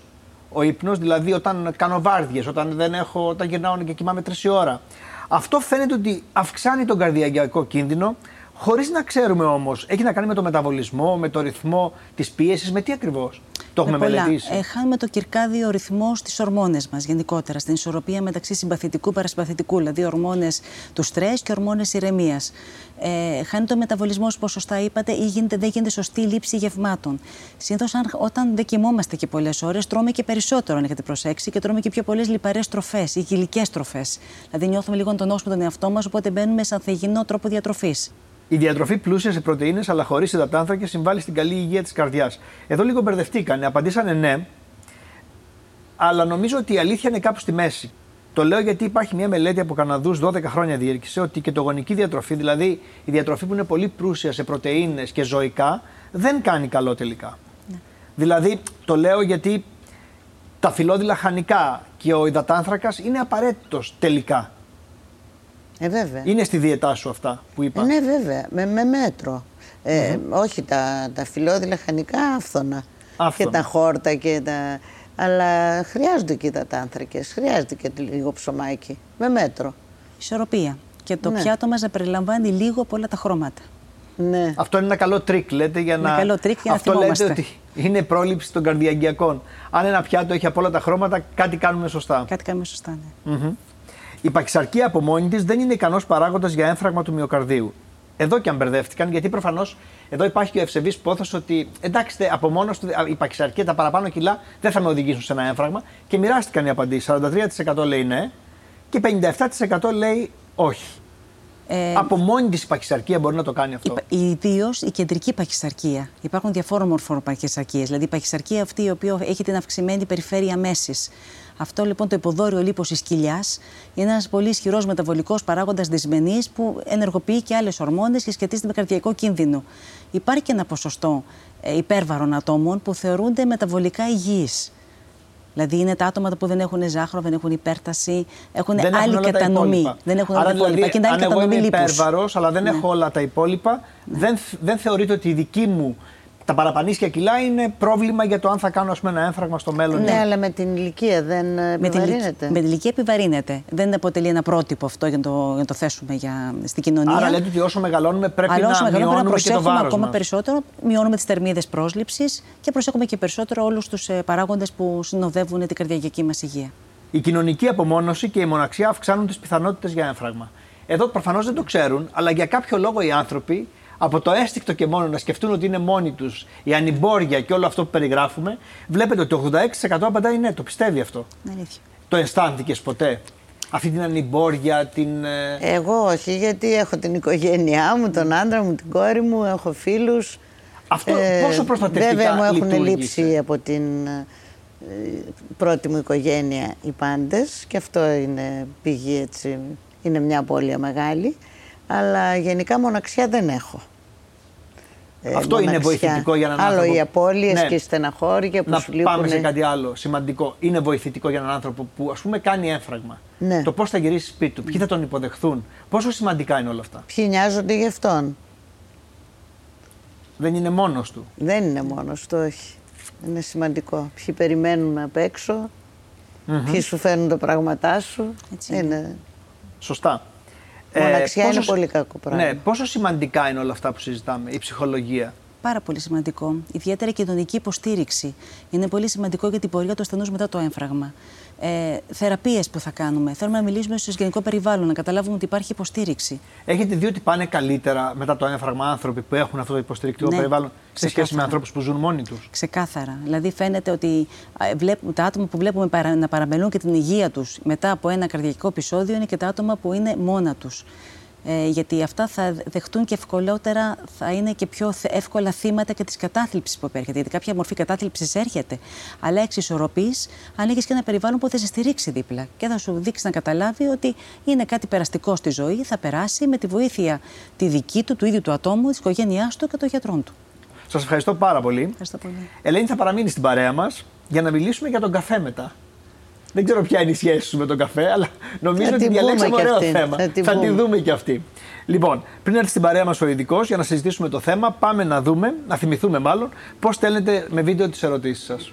ο ύπνος, δηλαδή όταν κάνω βάρδιες, όταν, δεν έχω, όταν γυρνάω και κοιμάμαι τρεις ώρα, αυτό φαίνεται ότι αυξάνει τον καρδιακό κίνδυνο, χωρίς να ξέρουμε όμως. Έχει να κάνει με το μεταβολισμό, με το ρυθμό της πίεσης, με τι ακριβώς. Το έχουμε πολλά. μελετήσει. Ε, χάνουμε το κυρκάδιο ρυθμό στις ορμόνες μας γενικότερα, στην ισορροπία μεταξύ συμπαθητικού και παρασυμπαθητικού, δηλαδή ορμόνες του στρες και ορμόνες ηρεμίας. Ε, χάνει το μεταβολισμό, όπως σωστά είπατε, ή γίνεται, δεν γίνεται σωστή λήψη γευμάτων. Συνήθως, όταν δεν κοιμόμαστε και πολλές ώρες, τρώμε και περισσότερο, αν έχετε προσέξει, και τρώμε και πιο πολλές λιπαρές τροφέ ή γυλικέ τροφέ. Δηλαδή, νιώθουμε λίγο τον νόσο τον εαυτό μας, οπότε μπαίνουμε σε ανθεγινό τρόπο διατροφής. Η διατροφή πλούσια σε πρωτενε αλλά χωρίς υδατάνθρακες συμβάλλει στην καλή υγεία της καρδιάς. Εδώ λίγο μπερδευτήκανε. Απαντήσανε ναι, αλλά νομίζω ότι η αλήθεια είναι κάπου στη μέση. Το λέω γιατί υπάρχει μια μελέτη από Καναδούς 12 χρόνια διήρκησε ότι η κετογονική διατροφή, δηλαδή η διατροφή που είναι πολύ πλούσια σε πρωτενε και ζωικά, δεν κάνει καλό τελικά. Ναι. Δηλαδή το λέω γιατί τα φιλόδηλα χανικά και ο υδατάνθρακας είναι απαραίτητος τελικά. Ε, βέβαια. Είναι στη διαιτά σου αυτά που είπα. Ε, ναι, βέβαια. Με, με μέτρο. Ε, Όχι τα, τα φιλόδηλα χανικά άφθονα. Και τα χόρτα και τα. Αλλά χρειάζονται και τα τάνθρακε. Χρειάζεται και λίγο ψωμάκι. Με μέτρο. Ισορροπία. Και το ναι. πιάτο μας να περιλαμβάνει λίγο από όλα τα χρώματα. Ναι. Αυτό είναι ένα καλό τρικ, λέτε, για να. Ένα καλό τρικ για Αυτό να λέτε ότι είναι πρόληψη των καρδιαγγειακών. Αν ένα πιάτο έχει από όλα τα χρώματα, κάτι κάνουμε σωστά. Κάτι κάνουμε σωστά, ναι. mm Η παχυσαρκία από μόνη της δεν είναι ικανός παράγοντας για έμφραγμα του μυοκαρδίου. Εδώ και αν μπερδεύτηκαν, γιατί προφανώς εδώ υπάρχει και ο ευσεβής πόθος ότι εντάξει, από μόνος του η παχυσαρκία, τα παραπάνω κιλά δεν θα με οδηγήσουν σε ένα έμφραγμα. Και μοιράστηκαν οι απαντήσεις. 43% λέει ναι και 57% λέει όχι. Ε, από μόνη της η παχυσαρκία μπορεί να το κάνει αυτό. Ιδίως η κεντρική παχυσαρκία. Υπάρχουν διαφόρων μορφών παχυσαρκίε. Δηλαδή η παχυσαρκία αυτή η οποία έχει την αυξημένη περιφέρεια μέσης. Αυτό λοιπόν το υποδόριο λίπος της κοιλιάς είναι ένας πολύ ισχυρός μεταβολικός παράγοντας δυσμενής που ενεργοποιεί και άλλες ορμόνες και σχετίζεται με καρδιακό κίνδυνο. Υπάρχει και ένα ποσοστό ε, υπέρβαρων ατόμων που θεωρούνται μεταβολικά υγιείς. Δηλαδή είναι τα άτομα που δεν έχουν ζάχαρο, δεν έχουν υπέρταση, έχουν Δεν άλλη έχουν όλα τα κατανομή. υπόλοιπα. Δεν έχουν Άρα, όλα τα υπόλοιπα. δηλαδή, και είναι άλλη αν εγώ κατανομή είμαι λίπους. υπέρβαρος, αλλά δεν Ναι. έχω όλα τα υπόλοιπα, δεν, δεν θεωρείτε ότι η δική μου τα παραπανίσια κιλά είναι πρόβλημα για το αν θα κάνω ας πούμε, ένα έμφραγμα στο μέλλον. Ναι, αλλά με την ηλικία δεν ε, Με την, ηλικία, επιβαρύνεται. με την ηλικία επιβαρύνεται. Δεν αποτελεί ένα πρότυπο αυτό για να το, για να το θέσουμε για, στην κοινωνία. Άρα λέτε ότι όσο μεγαλώνουμε πρέπει Αλλά όσο να μεγαλώνουμε να μειώνουμε και το προσέχουμε βάρος ακόμα μας. περισσότερο, μειώνουμε τις θερμίδες πρόσληψης και προσέχουμε και περισσότερο όλους τους παράγοντες που συνοδεύουν την καρδιακή μας υγεία. Η κοινωνική απομόνωση και η μοναξιά αυξάνουν τις πιθανότητες για έμφραγμα. Εδώ προφανώς δεν το ξέρουν, αλλά για κάποιο λόγο οι άνθρωποι από το αίσθηκτο και μόνο να σκεφτούν ότι είναι μόνοι τους, η ανυμπόρια και όλο αυτό που περιγράφουμε, βλέπετε ότι το 86% απαντάει ναι, το πιστεύει αυτό. Είναι αλήθεια. Το αισθάνθηκες ποτέ. Αυτή την ανυμπόρια, την. ε, Εγώ όχι, γιατί έχω την οικογένειά μου, τον άντρα μου, την κόρη μου, έχω φίλους. Αυτό πόσο προστατευτικά Βέβαια μου έχουν λειτουργήσε; λείψει από την ε, πρώτη μου οικογένεια οι πάντες και αυτό είναι πηγή έτσι, είναι μια απώλεια μεγάλη. Αλλά γενικά μοναξιά δεν έχω. Ε, Αυτό είναι μοναξιά. βοηθητικό για έναν Άλλο άνθρωπο. οι απώλειες Ναι. και η στεναχώρια που να σου πάμε λείπουν. σε κάτι άλλο σημαντικό. Είναι βοηθητικό για έναν άνθρωπο που ας πούμε κάνει έμφραγμα. Ναι. Το πώς θα γυρίσει σπίτι του, ποιοι θα τον υποδεχθούν. Πόσο σημαντικά είναι όλα αυτά. Ποιοι νοιάζονται γι' αυτόν. Δεν είναι μόνος του. Δεν είναι μόνος του, όχι. Είναι σημαντικό. Ποιοι περιμένουν απ' έξω, ποιοι σου φέρνουν τα πράγματά σου. Έτσι είναι. είναι. Σωστά. Μοναξιά είναι πόσο- πολύ κακό πράγμα. Ναι, πόσο σημαντικά είναι όλα αυτά που συζητάμε, η ψυχολογία; Πάρα πολύ σημαντικό. Ιδιαίτερα η κοινωνική υποστήριξη. Είναι πολύ σημαντικό για την πορεία του ασθενούς μετά το έμφραγμα. Ε, Θεραπείες που θα κάνουμε. Θέλουμε να μιλήσουμε στο γενικό περιβάλλον, να καταλάβουμε ότι υπάρχει υποστήριξη. Έχετε δει ότι πάνε καλύτερα μετά το έμφραγμα άνθρωποι που έχουν αυτό το υποστηρικτικό Ναι, περιβάλλον σε σχέση ξεκάθαρα. με ανθρώπους που ζουν μόνοι τους; Ξεκάθαρα. Δηλαδή, φαίνεται ότι α, βλέπουμε, τα άτομα που βλέπουμε παρα- να παραμελούν και την υγεία τους μετά από ένα καρδιακό επεισόδιο είναι και τα άτομα που είναι μόνα τους. Ε, γιατί αυτά θα δεχτούν και ευκολότερα, θα είναι και πιο θε- εύκολα θύματα και της κατάθλιψης που επέρχεται. Γιατί κάποια μορφή κατάθλιψης έρχεται. Αλλά εξισορροπείς αν έχει και ένα περιβάλλον που θα σε στηρίξει δίπλα και θα σου δείξει να καταλάβει ότι είναι κάτι περαστικό στη ζωή, θα περάσει με τη βοήθεια τη δική του, του ίδιου του ατόμου, της οικογένειάς του και των γιατρών του. Σας ευχαριστώ πάρα πολύ. Ευχαριστώ πολύ. Ελένη θα παραμείνει στην παρέα μας για να μιλήσουμε για τον καφέ μετά. Δεν ξέρω ποια είναι η σχέση σου με τον καφέ, αλλά νομίζω Θα ότι την διαλέξαμε πούμε κι ωραίο αυτή. θέμα. Θα την Θα τη πούμε. δούμε και αυτή. Λοιπόν, πριν έρθει στην παρέα μας ο ειδικός για να συζητήσουμε το θέμα, πάμε να δούμε, να θυμηθούμε μάλλον, πώς στέλνετε με βίντεο τις ερωτήσεις σας.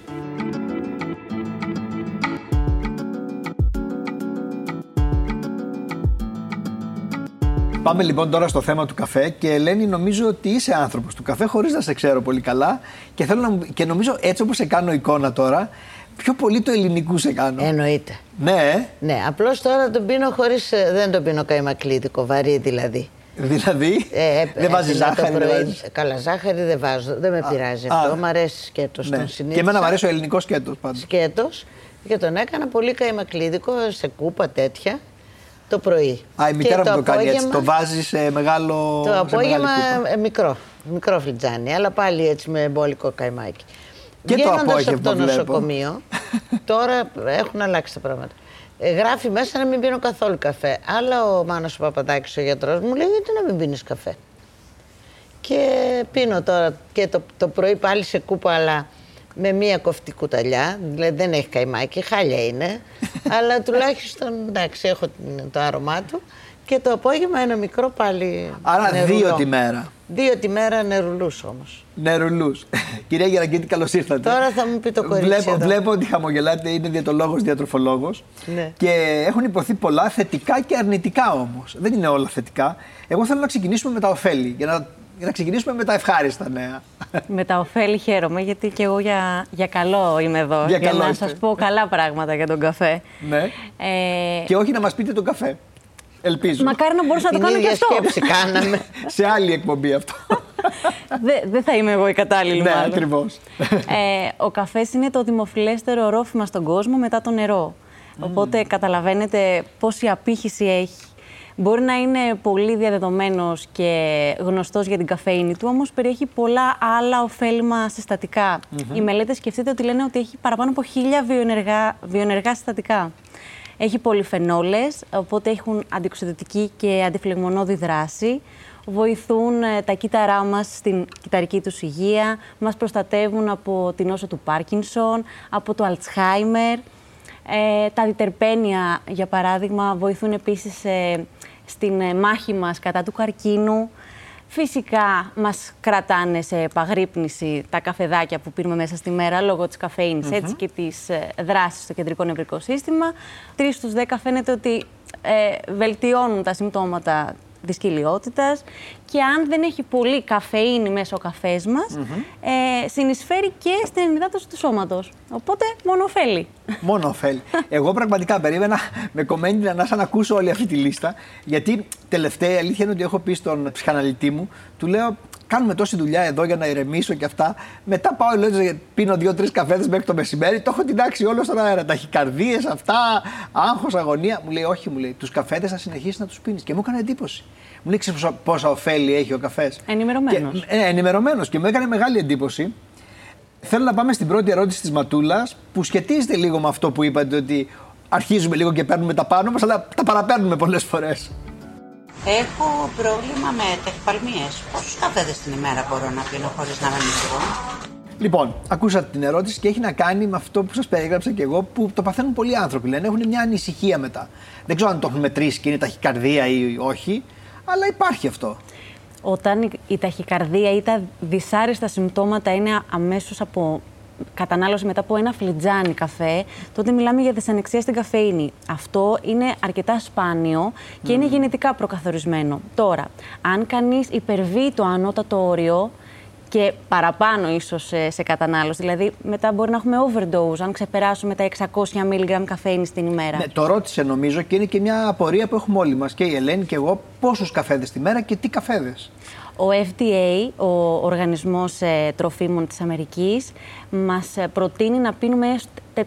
Πάμε λοιπόν τώρα στο θέμα του καφέ και Ελένη νομίζω ότι είσαι άνθρωπος του καφέ χωρίς να σε ξέρω πολύ καλά και, θέλω να, μου- και νομίζω έτσι όπως σε κάνω εικόνα τώρα πιο πολύ το ελληνικού σε κάνω. Εννοείται. Ναι, ε. Ναι, απλώς τώρα τον πίνω χωρίς, ε, δεν τον πίνω καημακλίδικο, βαρύ δηλαδή. δηλαδή Ε, ε, δεν βάζει έπινα το ζάχαρη. δεν πρωί. βάζεις- Καλά, ζάχαρη δεν βάζω, δεν με πειράζει α. αυτό. Μ' αρέσει σκέτος Ναι. τον Και συνήθισα. εμένα μου αρέσει ο ελληνικός σκέτος πάντα. Σκέτος και τον έκανα πολύ καημακλίδικο σε κούπα τέτοια το πρωί. Α, η Και μητέρα μου το κάνει έτσι, απόγευμα- το βάζει σε μεγάλο Το σε απόγευμα μεγάλη κούπα. ε, μικρό, μικρό φλιτζάνι, αλλά πάλι έτσι με μπόλικο καϊμάκι. Και το Βγαίνοντας απόγευμα από το βλέπω. νοσοκομείο, τώρα έχουν αλλάξει τα πράγματα. Ε, γράφει μέσα να μην πίνω καθόλου καφέ. Αλλά ο Μάνος ο Παπαδάκης, ο γιατρός μου, λέει γιατί να μην πίνεις καφέ; Και πίνω τώρα και το, το πρωί πάλι σε κούπα, αλλά με μία κοφτή κουταλιά. Δηλαδή δεν έχει καϊμάκι, χάλια είναι. αλλά τουλάχιστον εντάξει, έχω την- το άρωμά του. Και το απόγευμα ένα μικρό πάλι. Άρα νερουλό. δύο τη μέρα. Δύο τη μέρα νερουλούς όμως. Νερουλούς. Κυρία Γεραγκίτη, καλώς ήρθατε. Τώρα θα μου πει το κορίτσι Βλέπω, εδώ. βλέπω ότι χαμογελάτε, είναι διατολόγος, διατροφολόγος Ναι. και έχουν υποθεί πολλά θετικά και αρνητικά όμως. Δεν είναι όλα θετικά. Εγώ θέλω να ξεκινήσουμε με τα ωφέλη, για να, για να ξεκινήσουμε με τα ευχάριστα νέα. Με τα ωφέλη χαίρομαι, γιατί και εγώ για, για καλό είμαι εδώ. Για καλό να είστε. σας πω καλά πράγματα για τον καφέ. ναι. Ε, Και όχι να μας πείτε τον καφέ. Ελπίζω. Μακάρι να μπορούσα να Την το κάνω και ίδια αυτό. σκέψη κάναμε. Σε άλλη εκπομπή αυτό. Δεν δεν θα είμαι εγώ η κατάλληλη ναι, μάλλον. ακριβώς. Ε, ο καφές είναι το δημοφιλέστερο ορόφημα στον κόσμο μετά το νερό. Οπότε καταλαβαίνετε πόση απήχηση έχει. Μπορεί να είναι πολύ διαδεδομένος και γνωστός για την καφέινη του, όμως περιέχει πολλά άλλα ωφέλιμα συστατικά. Οι μελέτες σκεφτείτε ότι λένε ότι έχει παραπάνω από χίλια βιοενεργά, βιοενεργά συστατικά. Έχει πολυφενόλες, οπότε έχουν αντιοξυδοτική και αντιφλεγμονώδη δράση. βοηθούν ε, τα κύτταρά μας στην κυταρική τους υγεία, μας προστατεύουν από την όσο του Πάρκινσον, από το Αλτσχάιμερ. Ε, τα διτερπένια, για παράδειγμα, βοηθούν επίσης ε, στην ε, μάχη μας κατά του καρκίνου. Φυσικά μας κρατάνε σε επαγρύπνηση τα καφεδάκια που πίνουμε μέσα στη μέρα λόγω της καφεινης έτσι και της ε, δράσης στο κεντρικό νευρικό σύστημα. Τρεις στους δέκα φαίνεται ότι ε, βελτιώνουν τα συμπτώματα της κοιλιότητας και αν δεν έχει πολύ καφεΐνη μέσα ο καφές μας, ε, συνεισφέρει και στην ενυδάτωση του σώματος. Οπότε μόνο ωφέλει. Μόνο ωφέλει. Εγώ πραγματικά περίμενα με κομμένη την ανάσα να ακούσω όλη αυτή τη λίστα. Γιατί τελευταία η αλήθεια είναι ότι έχω πει στον ψυχαναλυτή μου, του λέω κάνουμε τόση δουλειά εδώ για να ηρεμήσω και αυτά. Μετά πάω, λέω, πίνω δύο-τρεις καφέδες μέχρι το μεσημέρι. Το έχω τάξει όλο στον αέρα. Ταχυκαρδίε, αυτά, άγχος, αγωνία. Μου λέει, Όχι, μου λέει, τους καφέδες θα συνεχίσεις να τους πίνεις. Και μου έκανε εντύπωση. Μου λέει, Ξέρεις πόσα ωφέλη έχει ο καφές. Ενημερωμένος. Ε, Ενημερωμένος και μου έκανε μεγάλη εντύπωση. Θέλω να πάμε στην πρώτη ερώτηση της Ματούλας που σχετίζεται λίγο με αυτό που είπατε ότι αρχίζουμε λίγο και παίρνουμε τα πάνω μας, αλλά τα παραπαίρνουμε πολλές φορές. Έχω πρόβλημα με τεχπαλμίες. Πόσους καφέδες την ημέρα μπορώ να πίνω χωρίς να με μισθώ. Λοιπόν, ακούσατε την ερώτηση και έχει να κάνει με αυτό που σας περιέγραψα και εγώ, που το παθαίνουν πολλοί άνθρωποι. Λένε έχουν μια ανησυχία μετά. Δεν ξέρω αν το έχουν μετρήσει και είναι ταχυκαρδία ή όχι, αλλά υπάρχει αυτό. Όταν η ταχυκαρδία ή τα δυσάρεστα συμπτώματα είναι αμέσως από κατανάλωση μετά από ένα φλιτζάνι καφέ, τότε μιλάμε για δυσανεξία στην καφεΐνη. Αυτό είναι αρκετά σπάνιο και είναι γενετικά προκαθορισμένο. Τώρα, αν κανείς υπερβεί το ανώτατο όριο, και παραπάνω ίσως σε, σε κατανάλωση. Δηλαδή, μετά μπορεί να έχουμε overdose αν ξεπεράσουμε τα 600 mg καφέινης την ημέρα. Ναι, το ρώτησε νομίζω και είναι και μια απορία που έχουμε όλοι μας και η Ελένη και εγώ. Πόσους καφέδες τη μέρα και τι καφέδες. Ο FDA, ο Οργανισμός ε, Τροφίμων της Αμερικής, μας ε, προτείνει να πίνουμε έως 400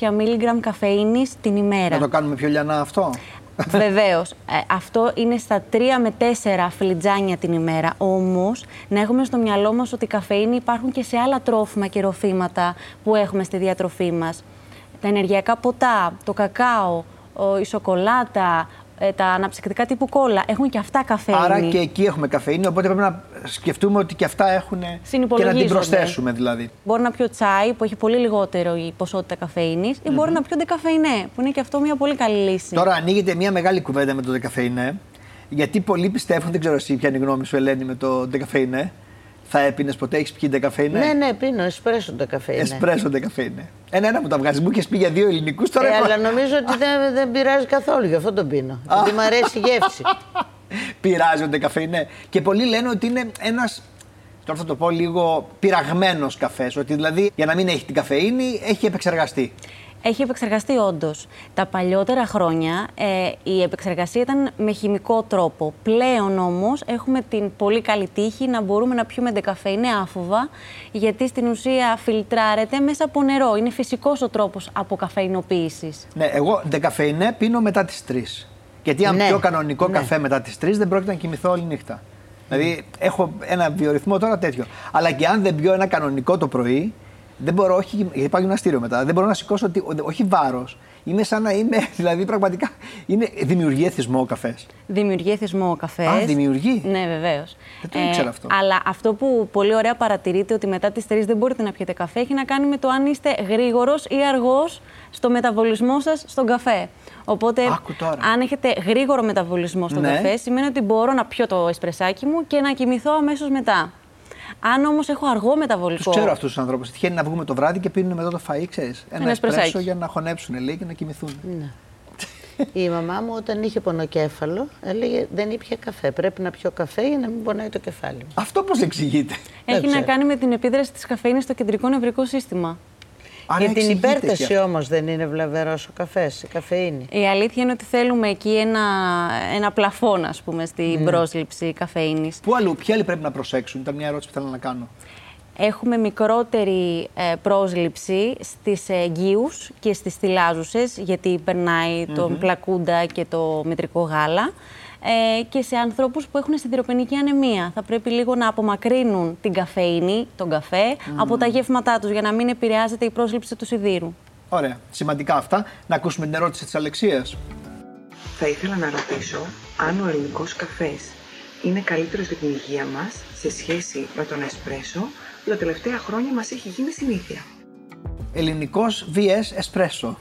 mg καφεΐνης την ημέρα. Να το κάνουμε πιο λιανά αυτό. Βεβαίως. Ε, αυτό είναι στα 3 με 4 φλιτζάνια την ημέρα. Όμως, να έχουμε στο μυαλό μας ότι οι καφέινοι υπάρχουν και σε άλλα τρόφιμα και ροφήματα που έχουμε στη διατροφή μας. Τα ενεργειακά ποτά, το κακάο, η σοκολάτα, ε, τα αναψυκτικά τύπου κόλα έχουν και αυτά καφεΐνη. Άρα και εκεί έχουμε καφεΐνη, οπότε πρέπει να σκεφτούμε ότι και αυτά έχουν. και να την προσθέσουμε δηλαδή. Μπορεί να πιω τσάι που έχει πολύ λιγότερο η ποσότητα καφέινης ή μπορεί να πιω ντεκαφεϊνέ, που είναι και αυτό μια πολύ καλή λύση. Τώρα ανοίγεται μια μεγάλη κουβέντα με το ντεκαφεϊνέ. Γιατί πολλοί πιστεύουν, δεν ξέρω εσύ ποια είναι η γνώμη σου, Ελένη, με το ντεκαφεϊνέ. Θα έπινες ποτέ, έχεις πιει ντεκαφεϊνέ. Ναι, ναι, πίνω εσπρέσο ντεκαφεϊνέ. Εσπρέσο ντεκαφεϊνέ. Ένα, ένα που τα βγάζεις. Μου είχες πει για δύο ελληνικούς τώρα. Ε, αλλά νομίζω ότι δεν, δεν πειράζει καθόλου, γι' αυτό τον πίνω. Γιατί μου αρέσει η γεύση. πειράζει ο ντεκαφέινε. Και πολλοί λένε ότι είναι ένα. Τώρα θα το πω λίγο πειραγμένος καφές. Ότι δηλαδή για να μην έχει την καφεΐνη έχει επεξεργαστεί. Έχει επεξεργαστεί όντως. Τα παλιότερα χρόνια ε, η επεξεργασία ήταν με χημικό τρόπο. Πλέον όμως έχουμε την πολύ καλή τύχη να μπορούμε να πιούμε ντεκαφέινε άφοβα, γιατί στην ουσία φιλτράρεται μέσα από νερό. Είναι φυσικός ο τρόπος αποκαφεϊνοποίησης. Ναι, εγώ ντεκαφέινε πίνω μετά τις 3. Γιατί αν ναι. πιω κανονικό ναι. καφέ μετά τις 3 δεν πρόκειται να κοιμηθώ όλη νύχτα. Δηλαδή έχω ένα βιορυθμό τώρα τέτοιο. Αλλά και αν δεν πιω ένα κανονικό το πρωί, δεν μπορώ, όχι, γιατί πάω γυμναστήριο μετά, δεν μπορώ να σηκώσω, όχι βάρος. Είμαι σαν να είμαι, δηλαδή πραγματικά, είναι, δημιουργεί εθισμό ο καφές. Δημιουργεί εθισμό ο καφές. Α, δημιουργεί. Ναι, βεβαίως. Δεν το ήξερα αυτό. Αλλά αυτό που πολύ ωραία παρατηρείτε ότι μετά τις 3 δεν μπορείτε να πιείτε καφέ έχει να κάνει με το αν είστε γρήγορος ή αργός στο μεταβολισμό σας στον καφέ. Οπότε, αν έχετε γρήγορο μεταβολισμό στον ναι. καφέ, σημαίνει ότι μπορώ να πιω το εσπρεσάκι μου και να κοιμηθώ αμέσως μετά. Αν όμως έχω αργό μεταβολικό. Τους ξέρω αυτούς τους ανθρώπους. Τυχαίνει να βγούμε το βράδυ και πίνουν μετά το φαΐ, ξέρεις. Ένα, ένας εσπρέσο για να χωνέψουν, λέει, και να κοιμηθούν. Ναι. Η μαμά μου όταν είχε πονοκέφαλο έλεγε δεν ήπια καφέ. Πρέπει να πιω καφέ για να μην πονάει το κεφάλι μου. Αυτό πώς εξηγείται; Έχει να κάνει με την επίδραση της καφέινης στο κεντρικό νευρικό σύστημα. Άρα Για την υπέρταση όμως δεν είναι βλαβερός ο καφές, η καφεΐνη. Η αλήθεια είναι ότι θέλουμε εκεί ένα, ένα πλαφόν, ας πούμε, στην mm. πρόσληψη καφεΐνη. Πού αλλού, ποιοι άλλοι πρέπει να προσέξουν, ήταν μια ερώτηση που θέλω να κάνω. Έχουμε μικρότερη ε, πρόσληψη στις εγγύους και στις θυλάζουσες, γιατί περνάει το πλακούντα και το μητρικό γάλα ε, και σε ανθρώπους που έχουν σιδηροπενική ανεμία. Θα πρέπει λίγο να απομακρύνουν την καφέινη, τον καφέ, από τα γεύματά τους για να μην επηρεάζεται η πρόσληψη του σιδήρου. Ωραία. Σημαντικά αυτά. Να ακούσουμε την ερώτηση της Αλεξίας. Θα ήθελα να ρωτήσω αν ο ελληνικός καφές είναι καλύτερος για την υγεία μας σε σχέση με τον εσπρέσο που τα τελευταία χρόνια μας έχει γίνει συνήθεια. Ελληνικός VS εσπρέσο.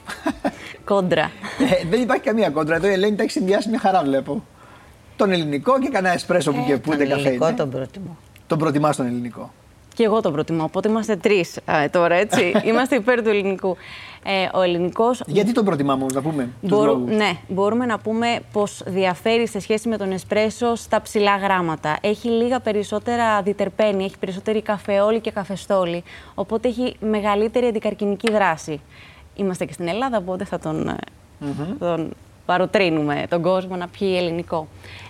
Κόντρα. Ε, δεν υπάρχει καμία κόντρα. Εδώ η Ελένη τα έχει συνδυάσει μια χαρά, βλέπω. Τον ελληνικό και κανένα εσπρέσο που και που Τον δεν καφέ ελληνικό είναι. τον προτιμώ. Τον προτιμάς τον ελληνικό; Και εγώ τον προτιμώ. Οπότε είμαστε τρεις τώρα, έτσι. είμαστε υπέρ του ελληνικού. Ε, ο ελληνικός. Γιατί τον προτιμάμε όμως, να πούμε. τους Μπορώ, λόγους; ναι, μπορούμε να πούμε πως διαφέρει σε σχέση με τον εσπρέσο στα ψηλά γράμματα. Έχει λίγα περισσότερα διτερπένη, έχει περισσότερη καφεόλη και καφεστόλη, οπότε έχει μεγαλύτερη αντικαρκυνική δράση. Είμαστε και στην Ελλάδα, οπότε θα τον, ε, τον παροτρύνουμε τον κόσμο να πιει ελληνικό.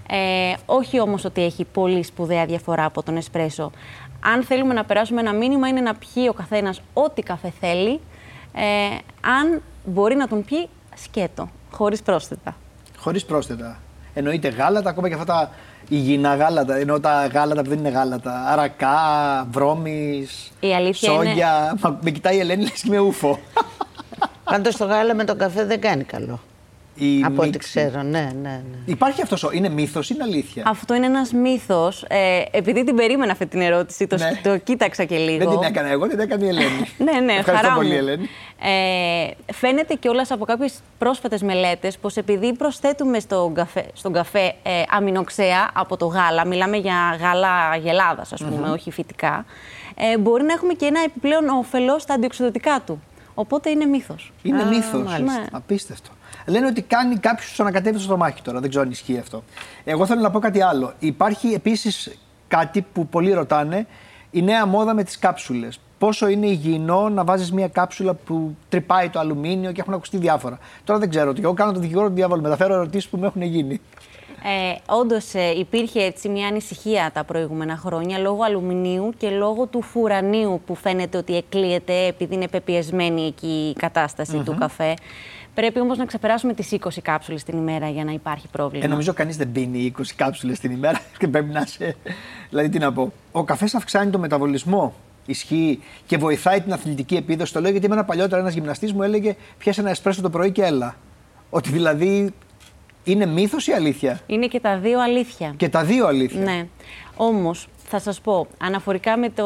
Ε, όχι όμως ότι έχει πολύ σπουδαία διαφορά από τον εσπρέσο. Αν θέλουμε να περάσουμε ένα μήνυμα είναι να πιει ο καθένας ό,τι καφέ θέλει, ε, αν μπορεί να τον πιει σκέτο, χωρίς πρόσθετα. Χωρίς πρόσθετα. Εννοείται γάλατα, ακόμα και αυτά τα υγιεινά γάλατα. Εννοώ τα γάλατα που δεν είναι γάλατα. Αρακά, βρώμης, Η αλήθεια είναι- σόγια. Μα, με κοιτάει η Ελένη, λες και είμαι ούφο. Πάντως το γάλα με τον καφέ δεν κάνει καλό. Η από ό,τι μίξη. ξέρω, ναι, ναι, ναι. Υπάρχει αυτός. Είναι μύθος, είναι αλήθεια; Αυτό είναι ένας μύθος. Ε, επειδή την περίμενα αυτή την ερώτηση, το, Ναι. το κοίταξα και λίγο. Δεν την έκανα εγώ, την έκανε η Ελένη. Ναι, ναι, Ευχαριστώ χαρά πολύ, μου. Ελένη. Ε, φαίνεται κιόλας από κάποιες πρόσφατες μελέτες πως επειδή προσθέτουμε στον καφέ, στον καφέ ε, αμινοξέα από το γάλα, μιλάμε για γάλα γελάδας, ας πούμε, όχι φυτικά, ε, μπορεί να έχουμε και ένα επιπλέον όφελος στα αντιοξυδοτικά του. Οπότε είναι μύθος. Είναι Α, μύθος. μάλιστα. Ναι. Απίστευτο. Λένε ότι κάνει κάποιος του ανακατεύει στο στομάχι τώρα. Δεν ξέρω αν ισχύει αυτό. Εγώ θέλω να πω κάτι άλλο. Υπάρχει επίσης κάτι που πολλοί ρωτάνε. Η νέα μόδα με τις κάψουλες. Πόσο είναι υγιεινό να βάζεις μια κάψουλα που τρυπάει το αλουμίνιο και έχουν ακουστεί διάφορα. Τώρα δεν ξέρω. ότι Εγώ κάνω το δικηγόρο του διάβολου. Μεταφέρω ερωτήσεις που μου έχουν γίνει. Ε, Όντως υπήρχε έτσι μια ανησυχία τα προηγούμενα χρόνια λόγω αλουμινίου και λόγω του φουρανίου που φαίνεται ότι εκλείεται επειδή είναι πεπιεσμένη εκεί η κατασταση του καφέ. Πρέπει όμως να ξεπεράσουμε τις 20 κάψουλες την ημέρα για να υπάρχει πρόβλημα. Ε, νομίζω κανείς δεν πίνει 20 κάψουλες την ημέρα και πρέπει να είσαι. Δηλαδή, τι να πω. Ο καφές αυξάνει το μεταβολισμό. Ισχύει και βοηθάει την αθλητική επίδοση. Το λέω γιατί εμένα παλιότερα ένας γυμναστής μου έλεγε πιάσε ένα εσπρέσο το πρωί και έλα. Ότι δηλαδή είναι μύθος ή αλήθεια; Είναι και τα δύο αλήθεια. Και τα δύο αλήθεια. Ναι. Όμως, θα σας πω, αναφορικά με, το,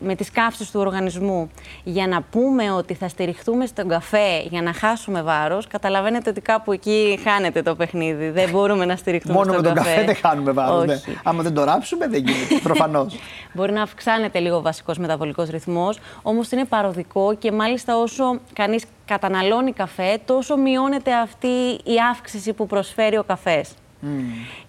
με τις καύσεις του οργανισμού, για να πούμε ότι θα στηριχτούμε στον καφέ για να χάσουμε βάρος, καταλαβαίνετε ότι κάπου εκεί χάνεται το παιχνίδι. Δεν μπορούμε να στηριχτούμε Μόνο με στον τον καφέ δεν χάνουμε βάρος. Ναι. Όχι. Άμα δεν το ράψουμε, δεν γίνεται. Προφανώς. Μπορεί να αυξάνεται λίγο ο βασικός μεταβολικός ρυθμός, όμως είναι παροδικό και μάλιστα όσο κανείς καταναλώνει καφέ, τόσο μειώνεται αυτή η αύξηση που προσφέρει ο καφές.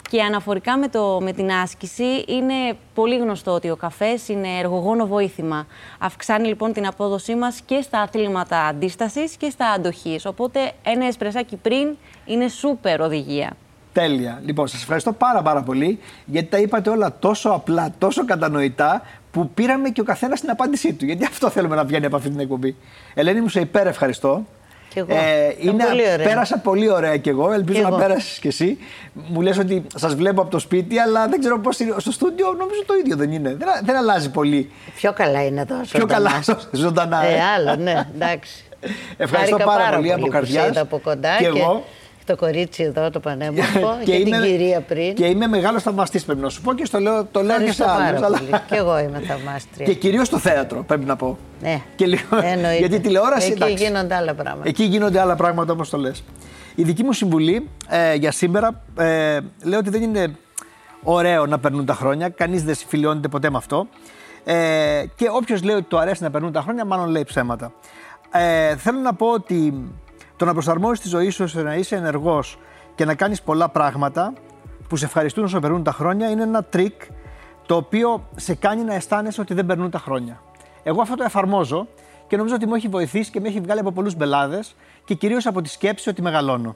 Και αναφορικά με, το, με την άσκηση, είναι πολύ γνωστό ότι ο καφές είναι εργογόνο βοήθημα. Αυξάνει λοιπόν την απόδοσή μας και στα αθλήματα αντίστασης και στα αντοχής. Οπότε ένα εσπρεσάκι πριν είναι σούπερ οδηγία. Τέλεια. Λοιπόν, σας ευχαριστώ πάρα πάρα πολύ γιατί τα είπατε όλα τόσο απλά, τόσο κατανοητά που πήραμε και ο καθένας την απάντησή του. Γιατί αυτό θέλουμε να βγαίνει από αυτή την εκπομπή. Ελένη μου, σε υπέρ ευχαριστώ. Κι εγώ. Ήταν πολύ ωραία. Πέρασα πολύ ωραία κι εγώ. Ελπίζω Κι να εγώ. πέρασες κι εσύ. Μου λες ότι σας βλέπω από το σπίτι, αλλά δεν ξέρω πώς. Στο στούντιο νομίζω το ίδιο δεν είναι. Δεν, δεν αλλάζει πολύ. Πιο καλά είναι εδώ. Πιο ζωντανά. καλά ζωντανά. Ε, ε. άλλο, ναι, εντάξει. Ευχαριστώ Χάρηκα πάρα πολύ από που σε καρδιάς. είδα από κοντά Και εγώ. Το κορίτσι εδώ το πανέμορφο και, την κυρία πριν. Και είμαι μεγάλος θαυμαστής, πρέπει να σου πω και στο λέω, το λέω και Ευχαριστώ σε πάρα άλλου. Αλλά... πολύ. Και εγώ είμαι θαυμάστρια. Και κυρίως στο θέατρο, πρέπει να πω. Ναι. Και λίγο... Εννοείται. Γιατί τηλεόραση. Εκεί εντάξει. γίνονται άλλα πράγματα. Εκεί γίνονται άλλα πράγματα όπως το λες. Η δική μου συμβουλή ε, για σήμερα ε, λέω ότι δεν είναι ωραίο να περνούν τα χρόνια. Κανείς δεν συμφιλιώνεται ποτέ με αυτό. Ε, και όποιος λέει ότι του αρέσει να περνούν τα χρόνια, μάλλον λέει ψέματα. Ε, θέλω να πω ότι το να προσαρμόσεις τη ζωή σου ώστε να είσαι ενεργός και να κάνεις πολλά πράγματα που σε ευχαριστούν όσο περνούν τα χρόνια είναι ένα τρικ το οποίο σε κάνει να αισθάνεσαι ότι δεν περνούν τα χρόνια. Εγώ αυτό το εφαρμόζω και νομίζω ότι μου έχει βοηθήσει και με έχει βγάλει από πολλούς μπελάδες και κυρίως από τη σκέψη ότι μεγαλώνω.